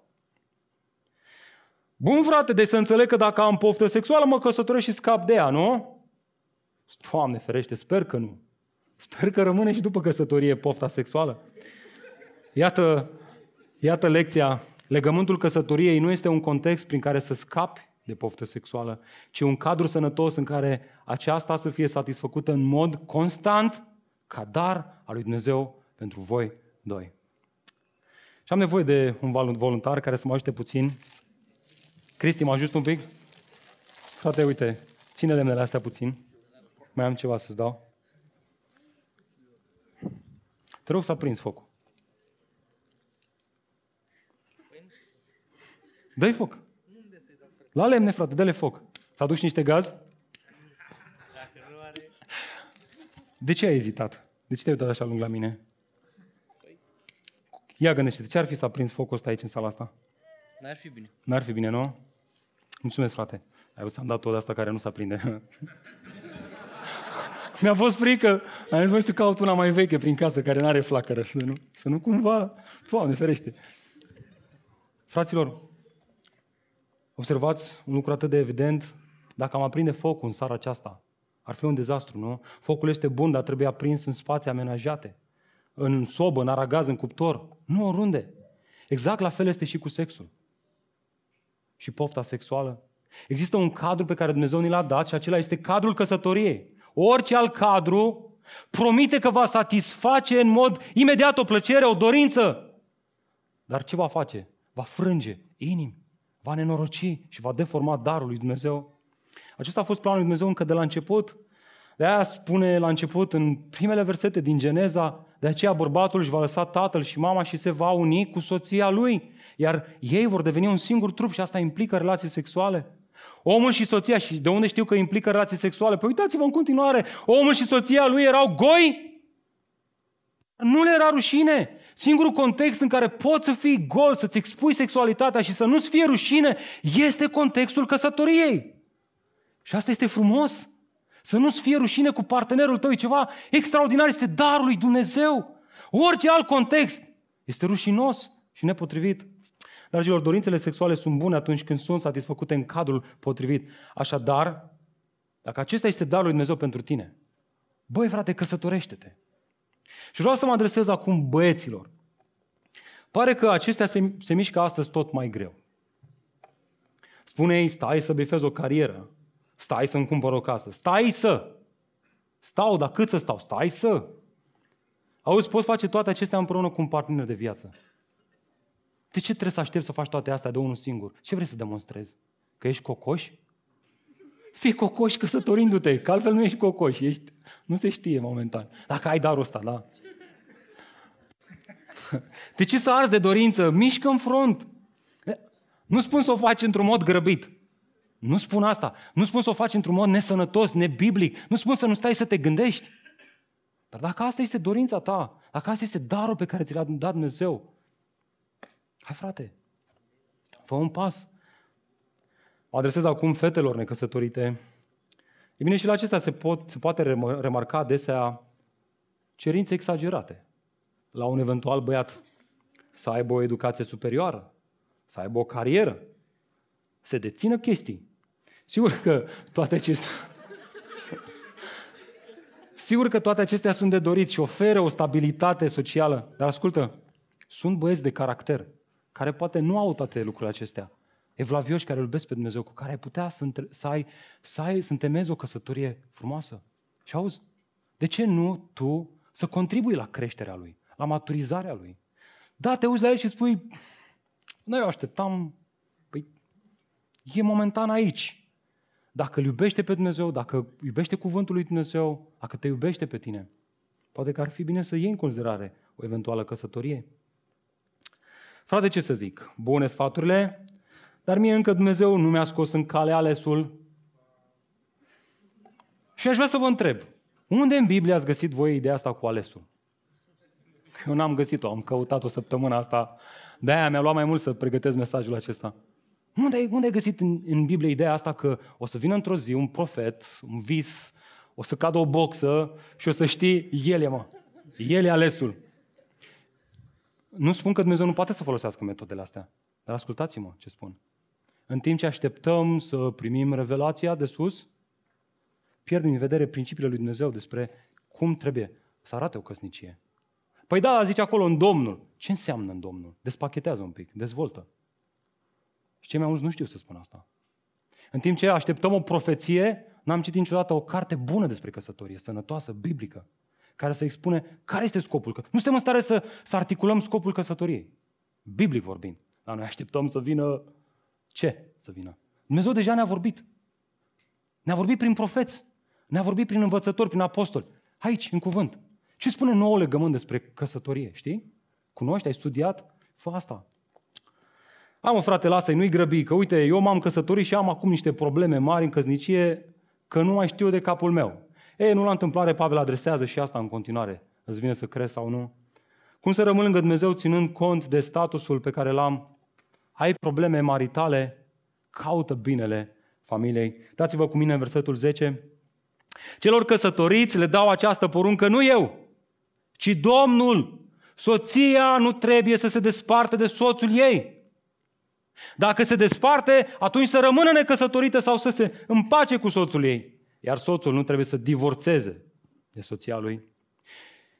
Speaker 2: Bun, frate, deci să înțeleg că dacă am poftă sexuală, mă căsătoresc și scap de ea, nu? Doamne ferește, sper că nu. Sper că rămâne și după căsătorie pofta sexuală. Iată, iată lecția. Legământul căsătoriei nu este un context prin care să scapi de poftă sexuală, ci un cadru sănătos în care aceasta să fie satisfăcută în mod constant ca dar al lui Dumnezeu pentru voi doi. Și am nevoie de un voluntar care să mă ajute puțin Cristi, mă ajut un pic? Frate, uite, ține lemnele astea puțin. Mai am ceva să-ți dau. Te rog să aprinzi focul. Dă-i foc. La lemne, frate, dă-le foc. S-a dus niște gaz? De ce ai ezitat? De ce te-ai uitat așa lung la mine? Ia gândește ce ar fi să aprins focul ăsta aici în sala asta?
Speaker 3: N-ar fi bine.
Speaker 2: N-ar fi bine, nu? Mulțumesc, frate. Ai văzut, am dat tot asta care nu se aprinde. Mi-a fost frică. Am zis, să caut una mai veche prin casă, care nu are flacără. Să nu, să nu cumva... Doamne, ferește. Fraților, observați un lucru atât de evident. Dacă am aprinde focul în seara aceasta, ar fi un dezastru, nu? Focul este bun, dar trebuie aprins în spații amenajate. În sobă, în aragaz, în cuptor. Nu oriunde. Exact la fel este și cu sexul. Și pofta sexuală. Există un cadru pe care Dumnezeu ni l-a dat și acela este cadrul căsătoriei. Orice alt cadru promite că va satisface în mod imediat o plăcere, o dorință. Dar ce va face? Va frânge inimi, va nenoroci și va deforma darul lui Dumnezeu. Acesta a fost planul lui Dumnezeu încă de la început. De aia spune la început, în primele versete din Geneza, de aceea bărbatul își va lăsa tatăl și mama și se va uni cu soția lui. Iar ei vor deveni un singur trup și asta implică relații sexuale. Omul și soția, și de unde știu că implică relații sexuale? Păi uitați-vă în continuare, omul și soția lui erau goi? Nu le era rușine. Singurul context în care poți să fii gol, să-ți expui sexualitatea și să nu-ți fie rușine, este contextul căsătoriei. Și asta este frumos. Să nu-ți fie rușine cu partenerul tău, e ceva extraordinar, este darul lui Dumnezeu. Orice alt context este rușinos și nepotrivit. Dragilor, dorințele sexuale sunt bune atunci când sunt satisfăcute în cadrul potrivit. Așadar, dacă acesta este darul lui Dumnezeu pentru tine, băi frate, căsătorește-te. Și vreau să mă adresez acum băieților. Pare că acestea se, se mișcă astăzi tot mai greu. Spune ei, stai să bifezi o carieră, stai să-mi cumpăr o casă, stai să. Stau, dar cât să stau? Stai să. Auzi, poți face toate acestea împreună cu un partener de viață. De ce trebuie să aștepți să faci toate astea de unul singur? Ce vrei să demonstrezi? Că ești cocoș? Fii cocoș căsătorindu-te, că altfel nu ești cocoș, ești, nu se știe momentan. Dacă ai darul ăsta, da? De ce să arzi de dorință? Mișcă în front. Nu spun să o faci într-un mod grăbit. Nu spun asta. Nu spun să o faci într-un mod nesănătos, nebiblic. Nu spun să nu stai să te gândești. Dar dacă asta este dorința ta, dacă asta este darul pe care ți l-a dat Dumnezeu, Hai frate, fă un pas. Mă adresez acum fetelor necăsătorite. E bine, și la acestea se, pot, se poate remarca adesea cerințe exagerate la un eventual băiat. Să aibă o educație superioară, să aibă o carieră, să dețină chestii. Sigur că toate acestea... Sigur că toate acestea sunt de dorit și oferă o stabilitate socială. Dar ascultă, sunt băieți de caracter care poate nu au toate lucrurile acestea. Evlavioși care îl iubesc pe Dumnezeu, cu care ai putea să, să, ai, să, ai, să întemezi o căsătorie frumoasă. Și auzi, de ce nu tu să contribui la creșterea lui, la maturizarea lui? Da, te uiți la el și spui, noi eu așteptam, păi, e momentan aici. Dacă îl iubește pe Dumnezeu, dacă iubește cuvântul lui Dumnezeu, dacă te iubește pe tine, poate că ar fi bine să iei în considerare o eventuală căsătorie. Frate, ce să zic? Bune sfaturile, dar mie încă Dumnezeu nu mi-a scos în cale alesul. Și aș vrea să vă întreb, unde în Biblie ați găsit voi ideea asta cu alesul? Eu n-am găsit-o, am căutat o săptămână asta, de-aia mi-a luat mai mult să pregătesc mesajul acesta. Unde ai, unde ai găsit în, în Biblie ideea asta că o să vină într-o zi un profet, un vis, o să cadă o boxă și o să știi, el e, mă, el e alesul. Nu spun că Dumnezeu nu poate să folosească metodele astea, dar ascultați-mă ce spun. În timp ce așteptăm să primim revelația de sus, pierdem în vedere principiile lui Dumnezeu despre cum trebuie să arate o căsnicie. Păi da, zice acolo în Domnul. Ce înseamnă în Domnul? Despachetează un pic, dezvoltă. Și cei mai mulți nu știu să spun asta. În timp ce așteptăm o profeție, n-am citit niciodată o carte bună despre căsătorie, sănătoasă, biblică care să expune care este scopul. Nu suntem în stare să, să articulăm scopul căsătoriei. Biblic vorbind. Dar noi așteptăm să vină ce să vină? Dumnezeu deja ne-a vorbit. Ne-a vorbit prin profeți. Ne-a vorbit prin învățători, prin apostoli. Aici, în cuvânt. Ce spune nouă legământ despre căsătorie, știi? Cunoști, ai studiat? Fă asta. Am o frate, lasă-i, nu-i grăbi, că uite, eu m-am căsătorit și am acum niște probleme mari în căsnicie, că nu mai știu de capul meu. E, nu la întâmplare, Pavel adresează și asta în continuare. Îți vine să crezi sau nu? Cum să rămân lângă Dumnezeu ținând cont de statusul pe care l-am? Ai probleme maritale? Caută binele familiei. Dați-vă cu mine în versetul 10. Celor căsătoriți le dau această poruncă, nu eu, ci Domnul. Soția nu trebuie să se desparte de soțul ei. Dacă se desparte, atunci să rămână necăsătorită sau să se împace cu soțul ei. Iar soțul nu trebuie să divorțeze de soția lui.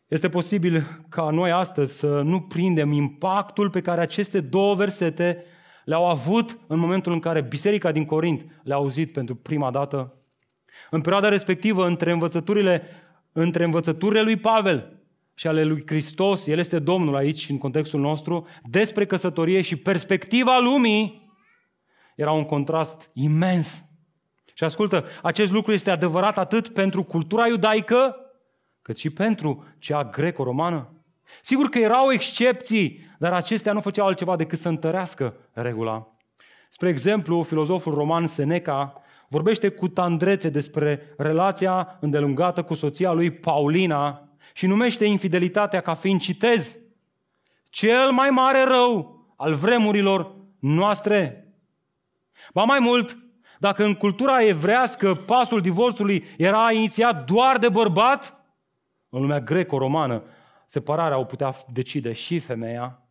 Speaker 2: Este posibil ca noi astăzi să nu prindem impactul pe care aceste două versete le-au avut în momentul în care biserica din Corint le-a auzit pentru prima dată. În perioada respectivă, între învățăturile, între învățăturile lui Pavel și ale lui Hristos, El este Domnul aici, în contextul nostru, despre căsătorie și perspectiva lumii, era un contrast imens. Și ascultă, acest lucru este adevărat atât pentru cultura iudaică, cât și pentru cea greco-romană. Sigur că erau excepții, dar acestea nu făceau altceva decât să întărească regula. Spre exemplu, filozoful roman Seneca vorbește cu tandrețe despre relația îndelungată cu soția lui Paulina și numește infidelitatea ca fiind, citez, cel mai mare rău al vremurilor noastre. Ba mai mult, dacă în cultura evrească pasul divorțului era inițiat doar de bărbat, în lumea greco-romană, separarea o putea decide și femeia.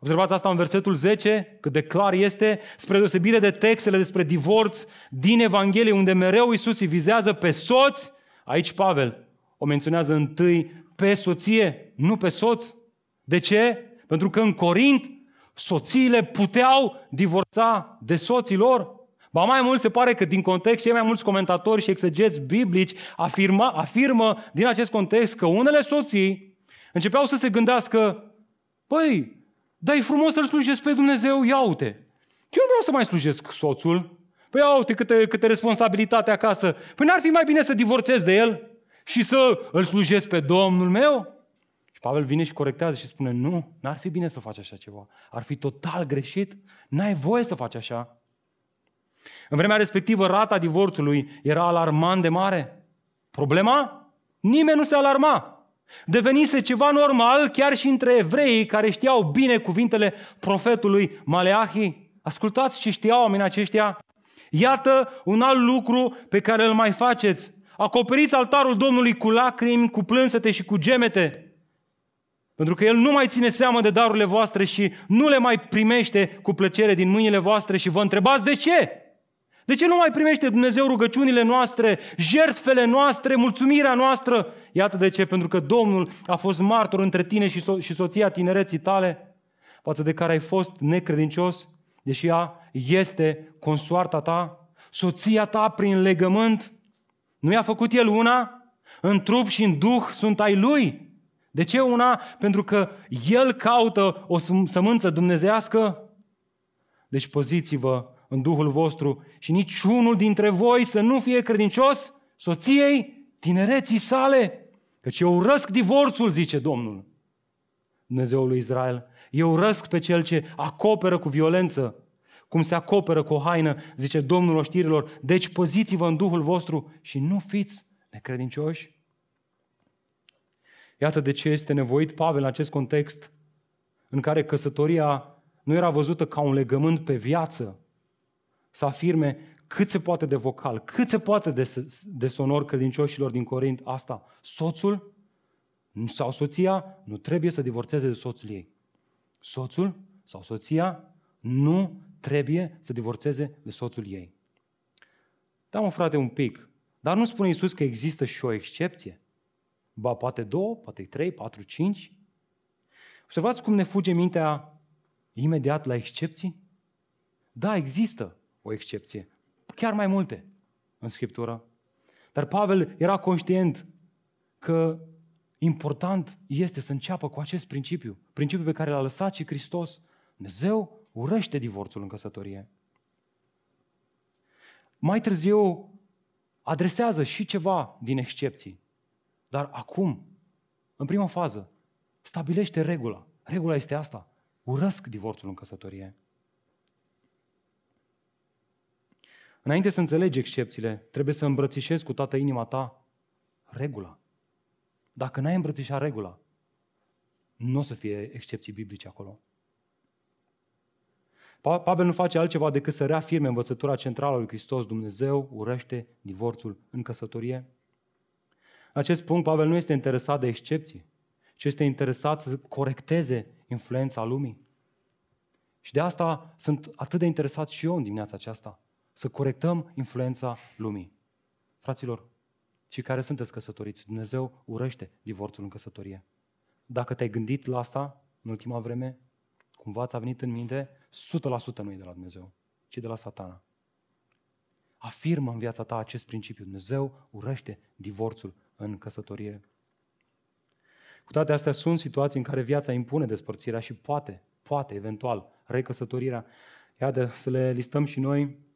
Speaker 2: Observați asta în versetul 10, cât de clar este, spre deosebire de textele despre divorț din Evanghelie, unde mereu Iisus îi vizează pe soți, aici Pavel o menționează întâi pe soție, nu pe soț. De ce? Pentru că în Corint soțiile puteau divorța de soții lor. Ba mai mult se pare că din context cei mai mulți comentatori și exegeți biblici afirma, afirmă din acest context că unele soții începeau să se gândească, păi, dar e frumos să-L slujesc pe Dumnezeu, ia uite. Eu nu vreau să mai slujesc soțul. Păi ia uite câte, câte responsabilitate acasă. Păi n-ar fi mai bine să divorțez de el și să îl slujesc pe Domnul meu? Și Pavel vine și corectează și spune, nu, n-ar fi bine să faci așa ceva. Ar fi total greșit. N-ai voie să faci așa. În vremea respectivă, rata divorțului era alarmant de mare. Problema? Nimeni nu se alarma. Devenise ceva normal chiar și între evreii care știau bine cuvintele profetului Maleahi. Ascultați ce știau oamenii aceștia. Iată un alt lucru pe care îl mai faceți. Acoperiți altarul Domnului cu lacrimi, cu plânsete și cu gemete. Pentru că El nu mai ține seamă de darurile voastre și nu le mai primește cu plăcere din mâinile voastre și vă întrebați de ce? De ce nu mai primește Dumnezeu rugăciunile noastre, jertfele noastre, mulțumirea noastră? Iată de ce, pentru că Domnul a fost martor între tine și, so- și soția tinereții tale, față de care ai fost necredincios, deși ea este consoarta ta, soția ta prin legământ. Nu i-a făcut el una? În trup și în duh sunt ai lui. De ce una? Pentru că el caută o sămânță dumnezească. Deci păziți-vă în Duhul vostru și niciunul dintre voi să nu fie credincios soției tinereții sale. Căci eu urăsc divorțul, zice Domnul, Dumnezeul lui Israel. Eu urăsc pe cel ce acoperă cu violență, cum se acoperă cu o haină, zice Domnul oștirilor. Deci păziți-vă în Duhul vostru și nu fiți necredincioși. Iată de ce este nevoit Pavel în acest context în care căsătoria nu era văzută ca un legământ pe viață, să afirme cât se poate de vocal, cât se poate de, de sonor credincioșilor din Corint asta. Soțul sau soția nu trebuie să divorțeze de soțul ei. Soțul sau soția nu trebuie să divorțeze de soțul ei. Da, mă, frate, un pic. Dar nu spune Iisus că există și o excepție? Ba, poate două, poate trei, patru, cinci. Observați cum ne fuge mintea imediat la excepții? Da, există o excepție. Chiar mai multe în Scriptură. Dar Pavel era conștient că important este să înceapă cu acest principiu, principiul pe care l-a lăsat și Hristos. Dumnezeu urăște divorțul în căsătorie. Mai târziu adresează și ceva din excepții. Dar acum în prima fază, stabilește regula. Regula este asta. Urăsc divorțul în căsătorie. Înainte să înțelegi excepțiile, trebuie să îmbrățișezi cu toată inima ta regula. Dacă n-ai îmbrățișat regula, nu o să fie excepții biblice acolo. Pavel nu face altceva decât să reafirme învățătura centrală lui Hristos. Dumnezeu urăște divorțul în căsătorie. În acest punct, Pavel nu este interesat de excepții, ci este interesat să corecteze influența lumii. Și de asta sunt atât de interesat și eu în dimineața aceasta, să corectăm influența lumii. Fraților, cei care sunteți căsătoriți, Dumnezeu urăște divorțul în căsătorie. Dacă te-ai gândit la asta în ultima vreme, cumva ți-a venit în minte, 100% nu e de la Dumnezeu, ci de la satana. Afirmă în viața ta acest principiu. Dumnezeu urăște divorțul în căsătorie. Cu toate astea sunt situații în care viața impune despărțirea și poate, poate, eventual, recăsătorirea. Iată, să le listăm și noi.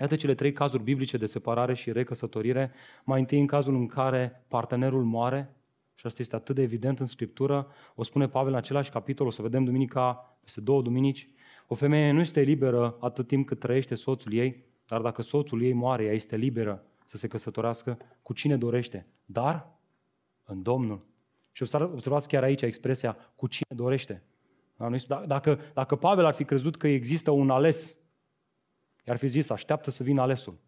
Speaker 2: Iată cele trei cazuri biblice de separare și recăsătorire. Mai întâi în cazul în care partenerul moare, și asta este atât de evident în Scriptură, o spune Pavel în același capitol, o să vedem duminica, peste două duminici, o femeie nu este liberă atât timp cât trăiește soțul ei, dar dacă soțul ei moare, ea este liberă să se căsătorească cu cine dorește, dar în Domnul. Și observați chiar aici expresia cu cine dorește. Da, dacă, dacă Pavel ar fi crezut că există un ales, i-ar fi zis, așteaptă să vină alesul.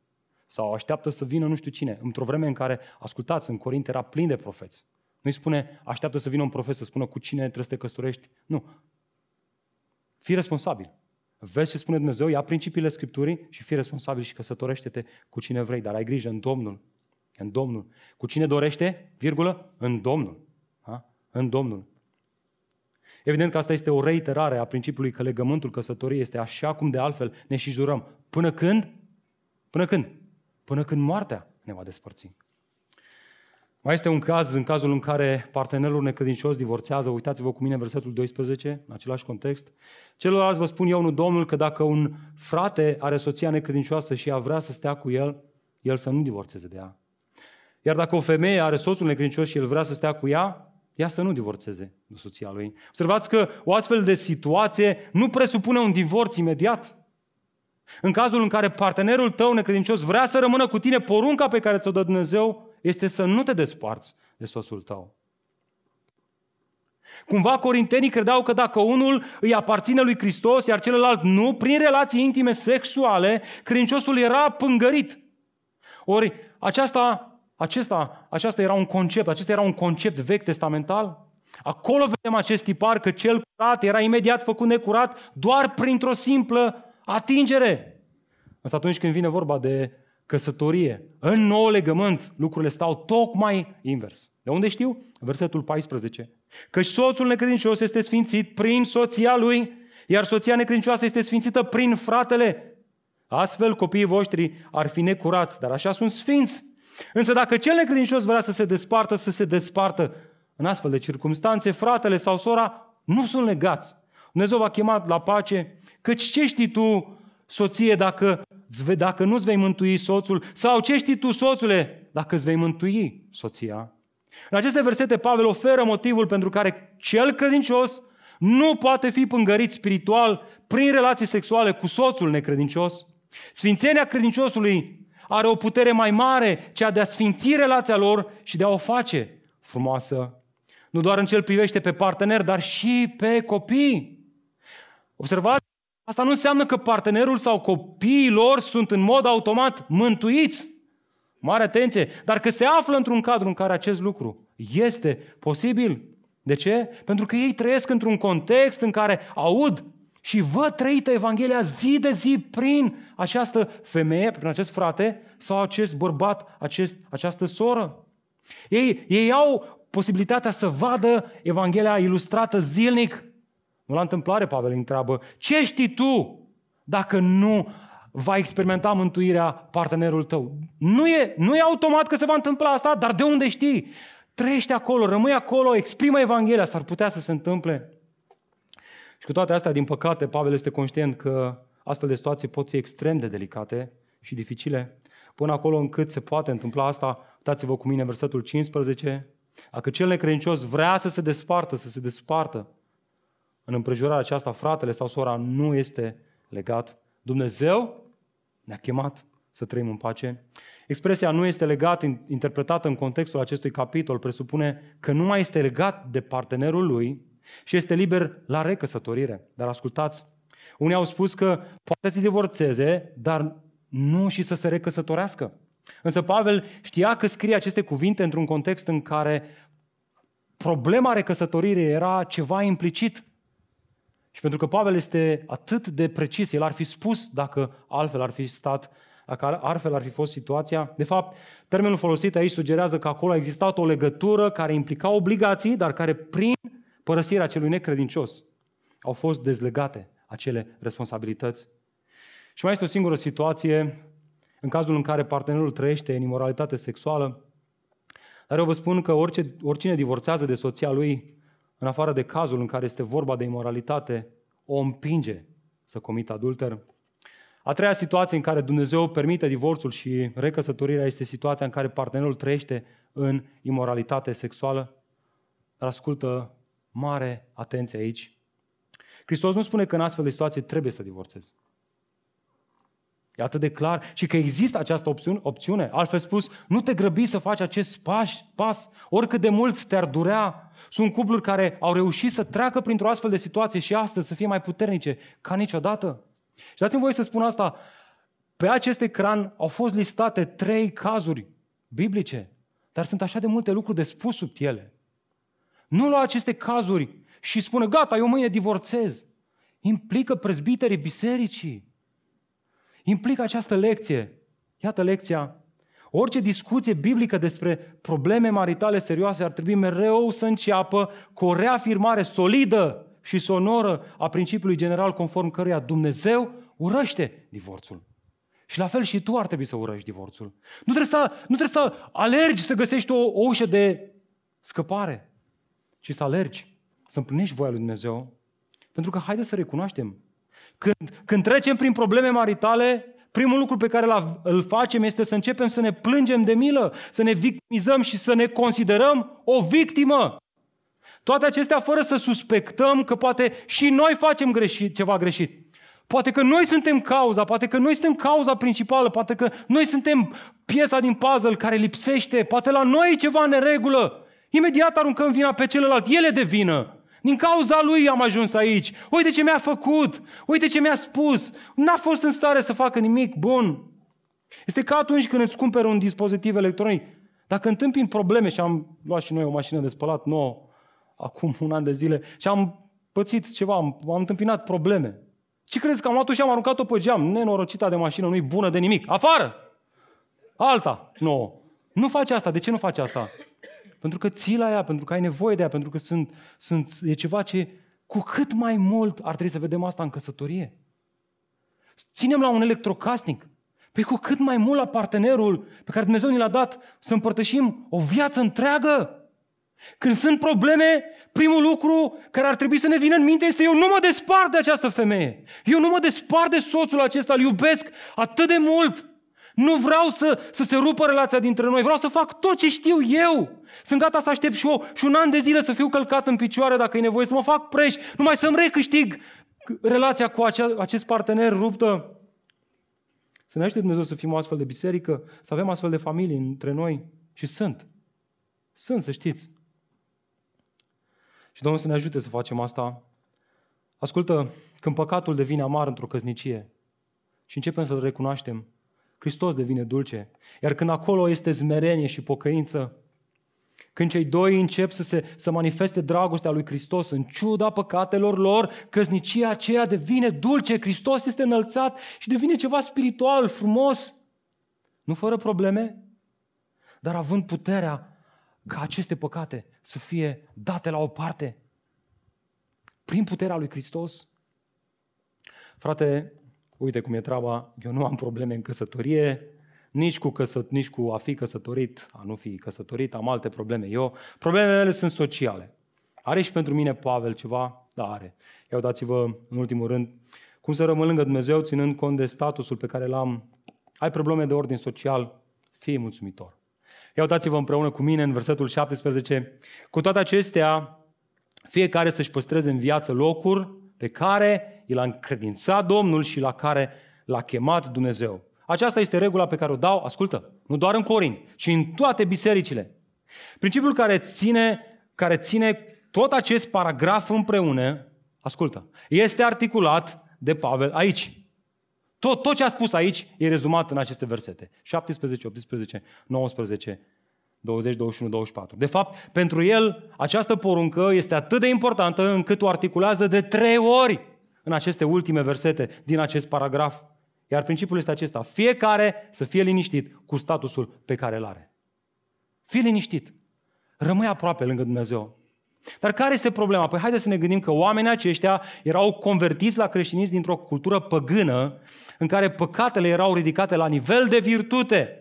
Speaker 2: Sau așteaptă să vină nu știu cine. Într-o vreme în care, ascultați, în Corint era plin de profeți. Nu-i spune, așteaptă să vină un profet să spună cu cine trebuie să te căsătorești. Nu. Fii responsabil. Vezi ce spune Dumnezeu, ia principiile Scripturii și fii responsabil și căsătorește-te cu cine vrei, dar ai grijă în Domnul. În Domnul. Cu cine dorește, virgulă, în Domnul. Ha? În Domnul. Evident că asta este o reiterare a principiului că legământul căsătoriei este așa cum de altfel ne și jurăm. Până când? Până când? Până când moartea ne va despărți. Mai este un caz, în cazul în care partenerul necredincios divorțează, uitați-vă cu mine versetul 12, în același context. Celorlalți vă spun eu, nu Domnul, că dacă un frate are soția necredincioasă și ea vrea să stea cu el, el să nu divorțeze de ea. Iar dacă o femeie are soțul necredincios și el vrea să stea cu ea, ea să nu divorțeze de soția lui. Observați că o astfel de situație nu presupune un divorț imediat. În cazul în care partenerul tău necredincios vrea să rămână cu tine, porunca pe care ți-o dă Dumnezeu este să nu te desparți de soțul tău. Cumva corintenii credeau că dacă unul îi aparține lui Hristos, iar celălalt nu, prin relații intime sexuale, credinciosul era pângărit. Ori aceasta, acesta, aceasta era un concept, acesta era un concept vechi testamental. Acolo vedem acest tipar că cel curat era imediat făcut necurat doar printr-o simplă atingere. Însă atunci când vine vorba de căsătorie, în nou legământ, lucrurile stau tocmai invers. De unde știu? Versetul 14. Căci soțul necredincios este sfințit prin soția lui, iar soția necredincioasă este sfințită prin fratele. Astfel, copiii voștri ar fi necurați, dar așa sunt sfinți. Însă dacă cel necredincios vrea să se despartă, să se despartă. În astfel de circunstanțe, fratele sau sora nu sunt legați. Dumnezeu v-a chemat la pace, căci ce știi tu, soție, dacă dacă nu-ți vei mântui soțul, sau ce știi tu, soțule, dacă îți vei mântui soția. În aceste versete, Pavel oferă motivul pentru care cel credincios nu poate fi pângărit spiritual prin relații sexuale cu soțul necredincios. Sfințenia credinciosului are o putere mai mare, cea de a sfinți relația lor și de a o face frumoasă. Nu doar în cel privește pe partener, dar și pe copii. Observați Asta nu înseamnă că partenerul sau copiii lor sunt în mod automat mântuiți. Mare atenție! Dar că se află într-un cadru în care acest lucru este posibil. De ce? Pentru că ei trăiesc într-un context în care aud și văd trăită Evanghelia zi de zi prin această femeie, prin acest frate sau acest bărbat, acest, această soră. Ei, ei au posibilitatea să vadă Evanghelia ilustrată zilnic nu la întâmplare Pavel îi întreabă, ce știi tu dacă nu va experimenta mântuirea partenerul tău? Nu e, nu e automat că se va întâmpla asta, dar de unde știi? Trăiește acolo, rămâi acolo, exprimă Evanghelia, s-ar putea să se întâmple. Și cu toate astea, din păcate, Pavel este conștient că astfel de situații pot fi extrem de delicate și dificile, până acolo încât se poate întâmpla asta. Uitați-vă cu mine versetul 15. Dacă cel necredincios vrea să se despartă, să se despartă, în împrejurarea aceasta, fratele sau sora nu este legat. Dumnezeu ne-a chemat să trăim în pace. Expresia nu este legat, interpretată în contextul acestui capitol, presupune că nu mai este legat de partenerul lui și este liber la recăsătorire. Dar ascultați, unii au spus că poate să divorțeze, dar nu și să se recăsătorească. Însă Pavel știa că scrie aceste cuvinte într-un context în care problema recăsătoririi era ceva implicit. Și pentru că Pavel este atât de precis, el ar fi spus dacă altfel ar fi stat, dacă altfel ar fi fost situația. De fapt, termenul folosit aici sugerează că acolo a existat o legătură care implica obligații, dar care prin părăsirea celui necredincios au fost dezlegate acele responsabilități. Și mai este o singură situație în cazul în care partenerul trăiește în imoralitate sexuală, dar eu vă spun că orice, oricine divorțează de soția lui, în afară de cazul în care este vorba de imoralitate, o împinge să comită adulter. A treia situație în care Dumnezeu permite divorțul și recăsătorirea este situația în care partenerul trăiește în imoralitate sexuală. Dar ascultă mare atenție aici. Hristos nu spune că în astfel de situație trebuie să divorțezi. E atât de clar și că există această opțiune, opțiune. Altfel spus, nu te grăbi să faci acest pas, pas, oricât de mult te-ar durea. Sunt cupluri care au reușit să treacă printr-o astfel de situație și astăzi să fie mai puternice ca niciodată. Și dați-mi voie să spun asta, pe acest ecran au fost listate trei cazuri biblice, dar sunt așa de multe lucruri de spus sub ele. Nu lua aceste cazuri și spune, gata, eu mâine divorțez. Implică prezbiterii bisericii implică această lecție. Iată lecția. Orice discuție biblică despre probleme maritale serioase ar trebui mereu să înceapă cu o reafirmare solidă și sonoră a principiului general conform căruia Dumnezeu urăște divorțul. Și la fel și tu ar trebui să urăști divorțul. Nu trebuie să, nu trebuie să alergi să găsești o, o ușă de scăpare, ci să alergi, să împlinești voia lui Dumnezeu. Pentru că haide să recunoaștem, când, când trecem prin probleme maritale, primul lucru pe care îl facem este să începem să ne plângem de milă, să ne victimizăm și să ne considerăm o victimă. Toate acestea fără să suspectăm că poate și noi facem greșit, ceva greșit. Poate că noi suntem cauza, poate că noi suntem cauza principală, poate că noi suntem piesa din puzzle care lipsește, poate la noi e ceva neregulă. Imediat aruncăm vina pe celălalt, ele de vină. Din cauza lui am ajuns aici. Uite ce mi-a făcut. Uite ce mi-a spus. N-a fost în stare să facă nimic bun. Este ca atunci când îți cumperi un dispozitiv electronic. Dacă întâmpin probleme și am luat și noi o mașină de spălat nouă acum un an de zile și am pățit ceva, am, am întâmpinat probleme. Ce crezi că am luat-o și am aruncat-o pe geam? Nenorocita de mașină nu-i bună de nimic. Afară! Alta nouă. Nu faci asta. De ce nu faci asta? Pentru că ții la ea, pentru că ai nevoie de ea, pentru că sunt, sunt, e ceva ce cu cât mai mult ar trebui să vedem asta în căsătorie. Ținem la un electrocasnic. Păi cu cât mai mult la partenerul pe care Dumnezeu ne l-a dat să împărtășim o viață întreagă. Când sunt probleme, primul lucru care ar trebui să ne vină în minte este eu nu mă despart de această femeie. Eu nu mă despart de soțul acesta, îl iubesc atât de mult nu vreau să, să se rupă relația dintre noi, vreau să fac tot ce știu eu. Sunt gata să aștept și, o, și un an de zile să fiu călcat în picioare dacă e nevoie, să mă fac preș, numai să-mi recâștig relația cu acea, acest partener ruptă. Să ne Dumnezeu să fim o astfel de biserică, să avem astfel de familii între noi. Și sunt. Sunt, să știți. Și Domnul să ne ajute să facem asta. Ascultă, când păcatul devine amar într-o căznicie și începem să-l recunoaștem, Hristos devine dulce. Iar când acolo este zmerenie și pocăință, când cei doi încep să, se, să manifeste dragostea lui Hristos în ciuda păcatelor lor, căsnicia aceea devine dulce, Hristos este înălțat și devine ceva spiritual, frumos. Nu fără probleme, dar având puterea ca aceste păcate să fie date la o parte. Prin puterea lui Hristos. Frate, uite cum e treaba, eu nu am probleme în căsătorie, nici cu, căsă, nici cu a fi căsătorit, a nu fi căsătorit, am alte probleme eu. Problemele mele sunt sociale. Are și pentru mine Pavel ceva? Da, are. Ia uitați-vă, în ultimul rând, cum să rămân lângă Dumnezeu, ținând cont de statusul pe care l-am. Ai probleme de ordin social, fii mulțumitor. Ia uitați-vă împreună cu mine în versetul 17. Cu toate acestea, fiecare să-și păstreze în viață locul pe care i l-a încredințat Domnul și la care l-a chemat Dumnezeu. Aceasta este regula pe care o dau, ascultă, nu doar în Corint, ci în toate bisericile. Principiul care ține, care ține tot acest paragraf împreună, ascultă, este articulat de Pavel aici. Tot, tot ce a spus aici e rezumat în aceste versete. 17, 18, 19, 20, 21, 24. De fapt, pentru el, această poruncă este atât de importantă încât o articulează de trei ori în aceste ultime versete din acest paragraf. Iar principiul este acesta. Fiecare să fie liniștit cu statusul pe care îl are. Fii liniștit. Rămâi aproape lângă Dumnezeu. Dar care este problema? Păi haideți să ne gândim că oamenii aceștia erau convertiți la creștinism dintr-o cultură păgână în care păcatele erau ridicate la nivel de virtute.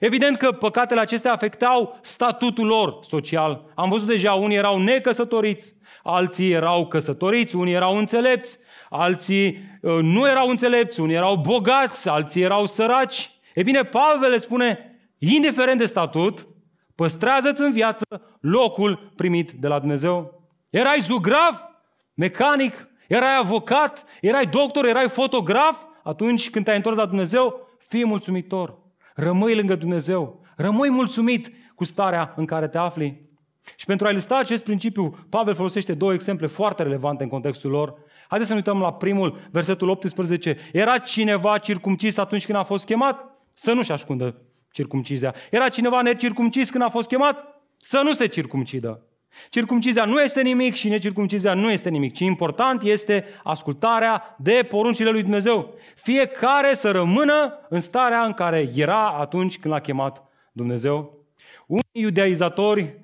Speaker 2: Evident că păcatele acestea afectau statutul lor social. Am văzut deja, unii erau necăsătoriți, alții erau căsătoriți, unii erau înțelepți, alții uh, nu erau înțelepți, unii erau bogați, alții erau săraci. E bine, Pavel le spune, indiferent de statut, păstrează-ți în viață locul primit de la Dumnezeu. Erai zugrav, mecanic, erai avocat, erai doctor, erai fotograf, atunci când te-ai întors la Dumnezeu, fii mulțumitor. Rămâi lângă Dumnezeu. Rămâi mulțumit cu starea în care te afli. Și pentru a ilustra acest principiu, Pavel folosește două exemple foarte relevante în contextul lor. Haideți să ne uităm la primul, versetul 18. Era cineva circumcis atunci când a fost chemat? Să nu-și ascundă circumcizia. Era cineva necircumcis când a fost chemat? Să nu se circumcidă. Circumcizia nu este nimic și necircumcizia nu este nimic, ci important este ascultarea de poruncile lui Dumnezeu. Fiecare să rămână în starea în care era atunci când l-a chemat Dumnezeu. Unii iudeizatori,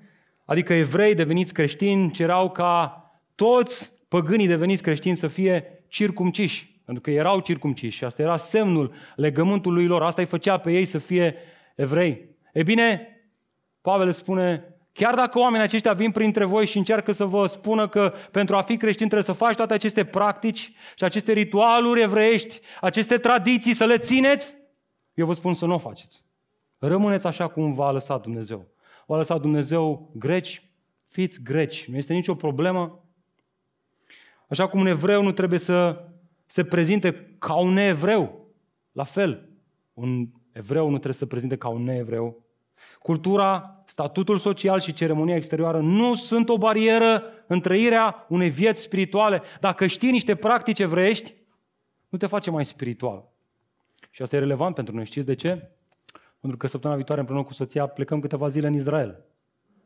Speaker 2: adică evrei deveniți creștini, cereau ca toți păgânii deveniți creștini să fie circumciși, pentru că erau circumciși și asta era semnul legământului lor, asta îi făcea pe ei să fie evrei. E bine, Pavel spune, Chiar dacă oamenii aceștia vin printre voi și încearcă să vă spună că pentru a fi creștin trebuie să faci toate aceste practici și aceste ritualuri evreiești, aceste tradiții, să le țineți, eu vă spun să nu o faceți. Rămâneți așa cum v-a lăsat Dumnezeu. V-a lăsat Dumnezeu greci, fiți greci, nu este nicio problemă. Așa cum un evreu nu trebuie să se prezinte ca un neevreu, la fel, un evreu nu trebuie să se prezinte ca un neevreu, Cultura, statutul social și ceremonia exterioară nu sunt o barieră în trăirea unei vieți spirituale. Dacă știi niște practici evreiești, nu te face mai spiritual. Și asta e relevant pentru noi. Știți de ce? Pentru că săptămâna viitoare împreună cu soția plecăm câteva zile în Israel.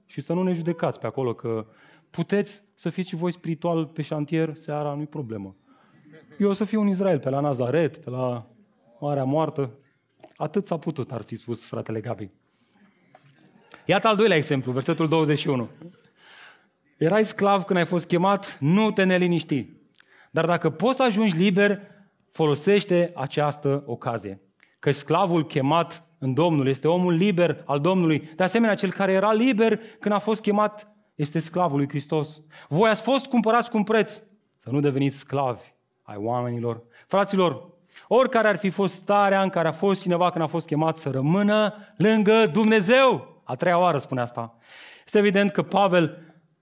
Speaker 2: Și să nu ne judecați pe acolo că puteți să fiți și voi spiritual pe șantier seara, nu-i problemă. Eu o să fiu în Israel, pe la Nazaret, pe la Marea Moartă. Atât s-a putut, ar fi spus fratele Gabi. Iată al doilea exemplu, versetul 21. Erai sclav când ai fost chemat, nu te neliniști. Dar dacă poți să ajungi liber, folosește această ocazie. Că sclavul chemat în Domnul este omul liber al Domnului. De asemenea, cel care era liber când a fost chemat este sclavul lui Hristos. Voi ați fost cumpărați cu un preț. Să nu deveniți sclavi ai oamenilor. Fraților, oricare ar fi fost starea în care a fost cineva când a fost chemat să rămână lângă Dumnezeu. A treia oară spune asta. Este evident că Pavel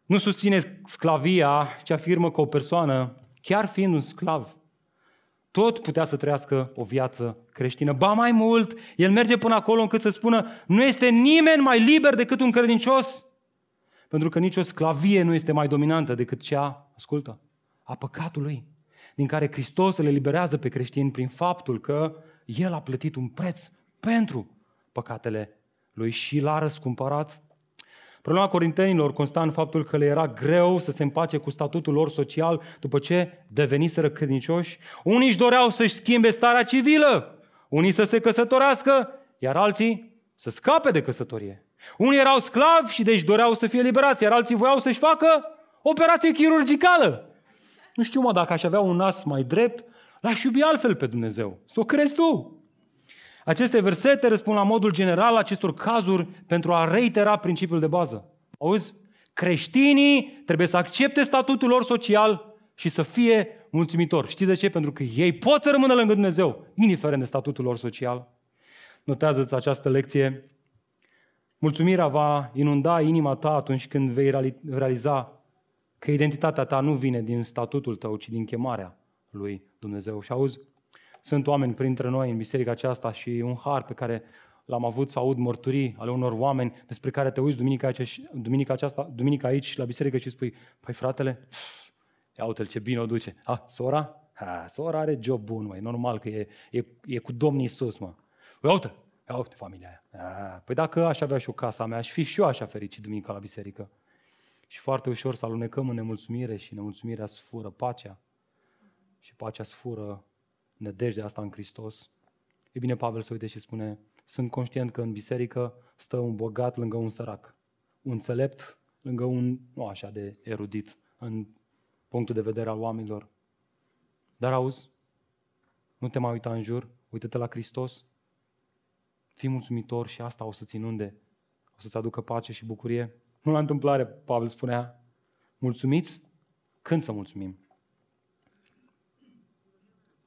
Speaker 2: nu susține sclavia, ci afirmă că o persoană, chiar fiind un sclav, tot putea să trăiască o viață creștină. Ba mai mult, el merge până acolo încât să spună, nu este nimeni mai liber decât un credincios. Pentru că nicio sclavie nu este mai dominantă decât cea, ascultă, a păcatului, din care Hristos le eliberează pe creștini prin faptul că El a plătit un preț pentru păcatele lui și l-a răscumpărat. Problema corintenilor consta în faptul că le era greu să se împace cu statutul lor social după ce deveniseră credincioși. Unii își doreau să-și schimbe starea civilă, unii să se căsătorească, iar alții să scape de căsătorie. Unii erau sclavi și deci doreau să fie liberați, iar alții voiau să-și facă operație chirurgicală. Nu știu, mă, dacă aș avea un nas mai drept, l-aș iubi altfel pe Dumnezeu. Să o crezi tu. Aceste versete răspund la modul general acestor cazuri pentru a reitera principiul de bază. Auzi? Creștinii trebuie să accepte statutul lor social și să fie mulțumitori. Știți de ce? Pentru că ei pot să rămână lângă Dumnezeu, indiferent de statutul lor social. Notează-ți această lecție. Mulțumirea va inunda inima ta atunci când vei realiza că identitatea ta nu vine din statutul tău, ci din chemarea lui Dumnezeu. Și auzi, sunt oameni printre noi în biserica aceasta și un har pe care l-am avut să aud mărturii ale unor oameni despre care te uiți duminica, aici, duminica, aceasta, duminica aici la biserică și spui, păi fratele, ia uite ce bine o duce. Ha, sora? Ha, sora are job bun, măi, normal că e, e, e cu Domnul Iisus, mă. Ia uite, ia uite familia aia. Ha, păi dacă aș avea și o casa mea, aș fi și eu așa fericit duminica la biserică. Și foarte ușor să alunecăm în nemulțumire și nemulțumirea sfură pacea. Și pacea sfură nădejdea asta în Hristos. E bine, Pavel să uite și spune, sunt conștient că în biserică stă un bogat lângă un sărac, un înțelept lângă un nu așa de erudit în punctul de vedere al oamenilor. Dar auzi, nu te mai uita în jur, uită-te la Hristos, fii mulțumitor și asta o să-ți inunde, o să-ți aducă pace și bucurie. Nu la întâmplare, Pavel spunea, mulțumiți? Când să mulțumim?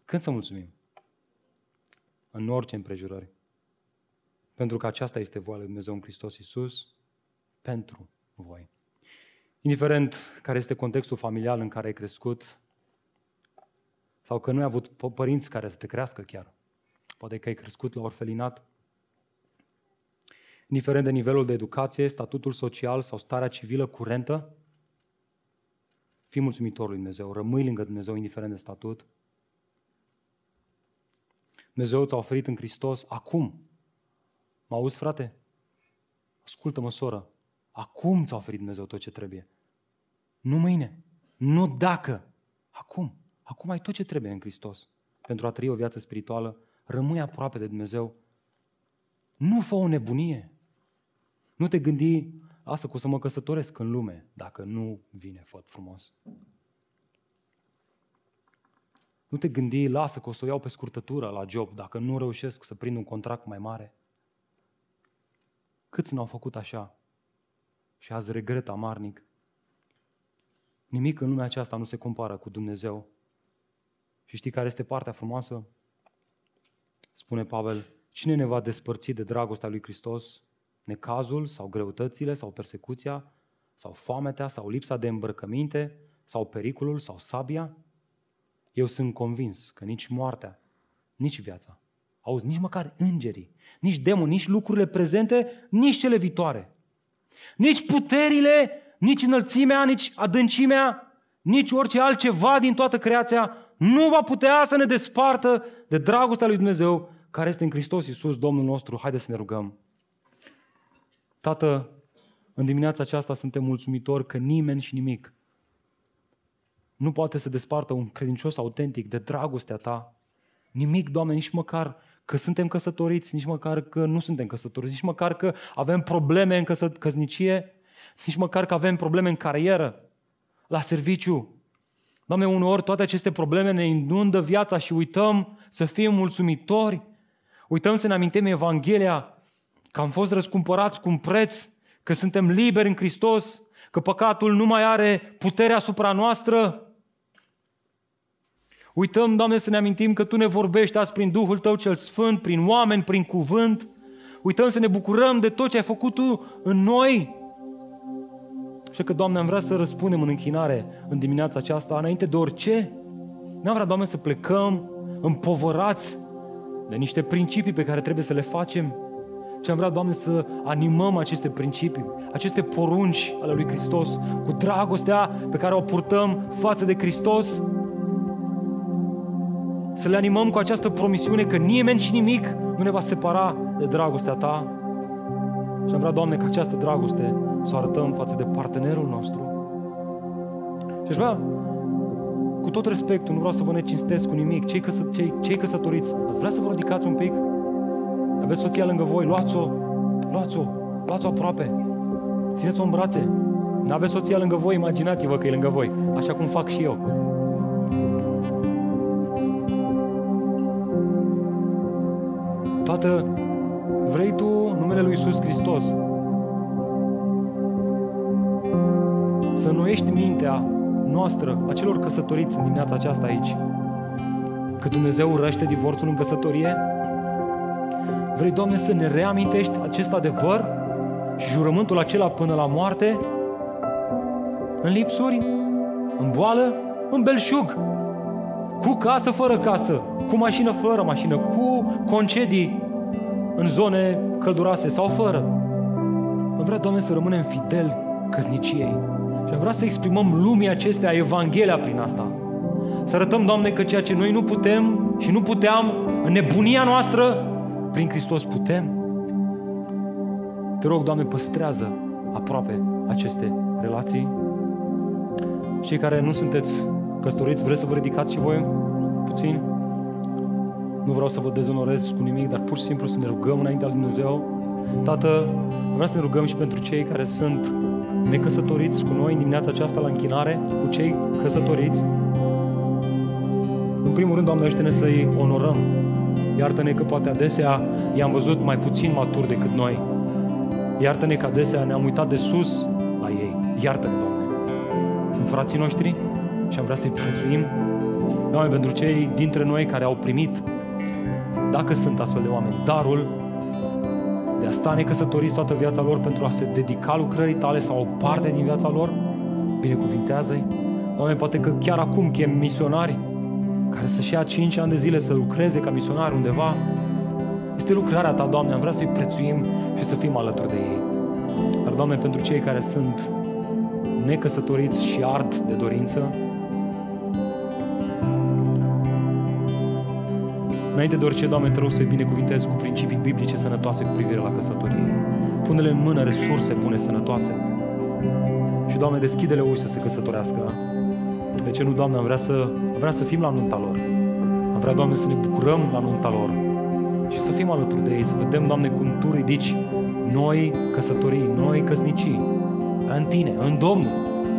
Speaker 2: Când să mulțumim? În orice împrejurări. Pentru că aceasta este voia lui Dumnezeu în Hristos Iisus pentru voi. Indiferent care este contextul familial în care ai crescut, sau că nu ai avut părinți care să te crească chiar, poate că ai crescut la orfelinat, indiferent de nivelul de educație, statutul social sau starea civilă curentă, fii mulțumitor lui Dumnezeu, rămâi lângă Dumnezeu indiferent de statut. Dumnezeu ți-a oferit în Hristos acum. Mă auzi, frate? Ascultă-mă, soră. Acum ți-a oferit Dumnezeu tot ce trebuie. Nu mâine. Nu dacă. Acum. Acum ai tot ce trebuie în Hristos pentru a trăi o viață spirituală. Rămâi aproape de Dumnezeu. Nu fă o nebunie. Nu te gândi, asta cu să mă căsătoresc în lume, dacă nu vine făt frumos. Nu te gândi, lasă că o să o iau pe scurtătură la job, dacă nu reușesc să prind un contract mai mare. Câți n-au făcut așa? Și azi regret amarnic. Nimic în lumea aceasta nu se compară cu Dumnezeu. Și știi care este partea frumoasă? Spune Pavel, cine ne va despărți de dragostea lui Hristos? Necazul sau greutățile sau persecuția sau foametea sau lipsa de îmbrăcăminte sau pericolul sau sabia? Eu sunt convins că nici moartea, nici viața, auzi, nici măcar îngerii, nici demoni, nici lucrurile prezente, nici cele viitoare, nici puterile, nici înălțimea, nici adâncimea, nici orice altceva din toată creația nu va putea să ne despartă de dragostea lui Dumnezeu care este în Hristos Iisus, Domnul nostru. Haideți să ne rugăm. Tată, în dimineața aceasta suntem mulțumitori că nimeni și nimic nu poate să despartă un credincios autentic de dragostea ta. Nimic, Doamne, nici măcar că suntem căsătoriți, nici măcar că nu suntem căsătoriți, nici măcar că avem probleme în căsă- căsnicie, nici măcar că avem probleme în carieră, la serviciu. Doamne, uneori toate aceste probleme ne inundă viața și uităm să fim mulțumitori, uităm să ne amintim Evanghelia, că am fost răscumpărați cu un preț, că suntem liberi în Hristos, că păcatul nu mai are putere asupra noastră, Uităm, Doamne, să ne amintim că Tu ne vorbești azi prin Duhul Tău cel Sfânt, prin oameni, prin cuvânt. Uităm să ne bucurăm de tot ce ai făcut Tu în noi. Și că, Doamne, am vrea să răspundem în închinare în dimineața aceasta, înainte de orice. Nu am vrea, Doamne, să plecăm împovărați de niște principii pe care trebuie să le facem, ci am vrea, Doamne, să animăm aceste principii, aceste porunci ale lui Hristos, cu dragostea pe care o purtăm față de Hristos, să le animăm cu această promisiune că nimeni și nimic nu ne va separa de dragostea Ta. Și am vrea, Doamne, ca această dragoste să o arătăm față de partenerul nostru. Și aș vrea, cu tot respectul, nu vreau să vă necinstesc cu nimic, cei, căsă, cei, cei căsătoriți, ați vrea să vă ridicați un pic? Aveți soția lângă voi, luați-o, luați-o, luați-o aproape, țineți-o în brațe. Nu aveți soția lângă voi, imaginați-vă că e lângă voi, așa cum fac și eu. Tată, vrei Tu numele Lui Iisus Hristos să noiești mintea noastră, a celor căsătoriți în dimineața aceasta aici, că Dumnezeu urăște divorțul în căsătorie? Vrei, Doamne, să ne reamintești acest adevăr? și jurământul acela până la moarte, în lipsuri, în boală, în belșug, cu casă fără casă, cu mașină fără mașină, cu concedii în zone călduroase sau fără. Am vrea, Doamne, să rămânem fideli căsniciei. Și am vrea să exprimăm lumii acestea Evanghelia prin asta. Să arătăm, Doamne, că ceea ce noi nu putem și nu puteam în nebunia noastră, prin Hristos putem. Te rog, Doamne, păstrează aproape aceste relații. Cei care nu sunteți căsătoriți, vreți să vă ridicați și voi puțin? Nu vreau să vă dezonorez cu nimic, dar pur și simplu să ne rugăm înaintea lui Dumnezeu. Tată, vreau să ne rugăm și pentru cei care sunt necăsătoriți cu noi în dimineața aceasta la închinare, cu cei căsătoriți. În primul rând, Doamne, ajută-ne să-i onorăm. Iartă-ne că poate adesea i-am văzut mai puțin maturi decât noi. Iartă-ne că adesea ne-am uitat de sus la ei. Iartă-ne, Doamne. Sunt frații noștri și am vrea să-i prețuim. Doamne, pentru cei dintre noi care au primit, dacă sunt astfel de oameni, darul de a sta necăsătoriți toată viața lor pentru a se dedica lucrării tale sau o parte din viața lor, binecuvintează-i. Doamne, poate că chiar acum chem misionari care să-și ia 5 ani de zile să lucreze ca misionari undeva. Este lucrarea Ta, Doamne, am vrea să-i prețuim și să fim alături de ei. Dar, Doamne, pentru cei care sunt necăsătoriți și ard de dorință, Înainte de orice, Doamne, te rog să-i binecuvintezi cu principii biblice sănătoase cu privire la căsătorie. Pune-le în mână resurse bune, sănătoase. Și, Doamne, deschide-le uși să se căsătorească. De ce nu, Doamne, am vrea să, am vrea să fim la nunta lor. Am vrea, Doamne, să ne bucurăm la nunta lor. Și să fim alături de ei, să vedem, Doamne, cum Tu ridici noi căsătorii, noi căsnicii, în Tine, în Domnul,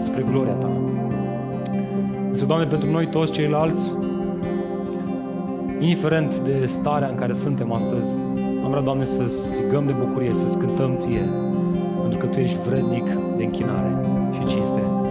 Speaker 2: spre gloria Ta. Însă, Doamne, pentru noi toți ceilalți, indiferent de starea în care suntem astăzi, am vrea, Doamne, să strigăm de bucurie, să cântăm Ție, pentru că Tu ești vrednic de închinare și cinste.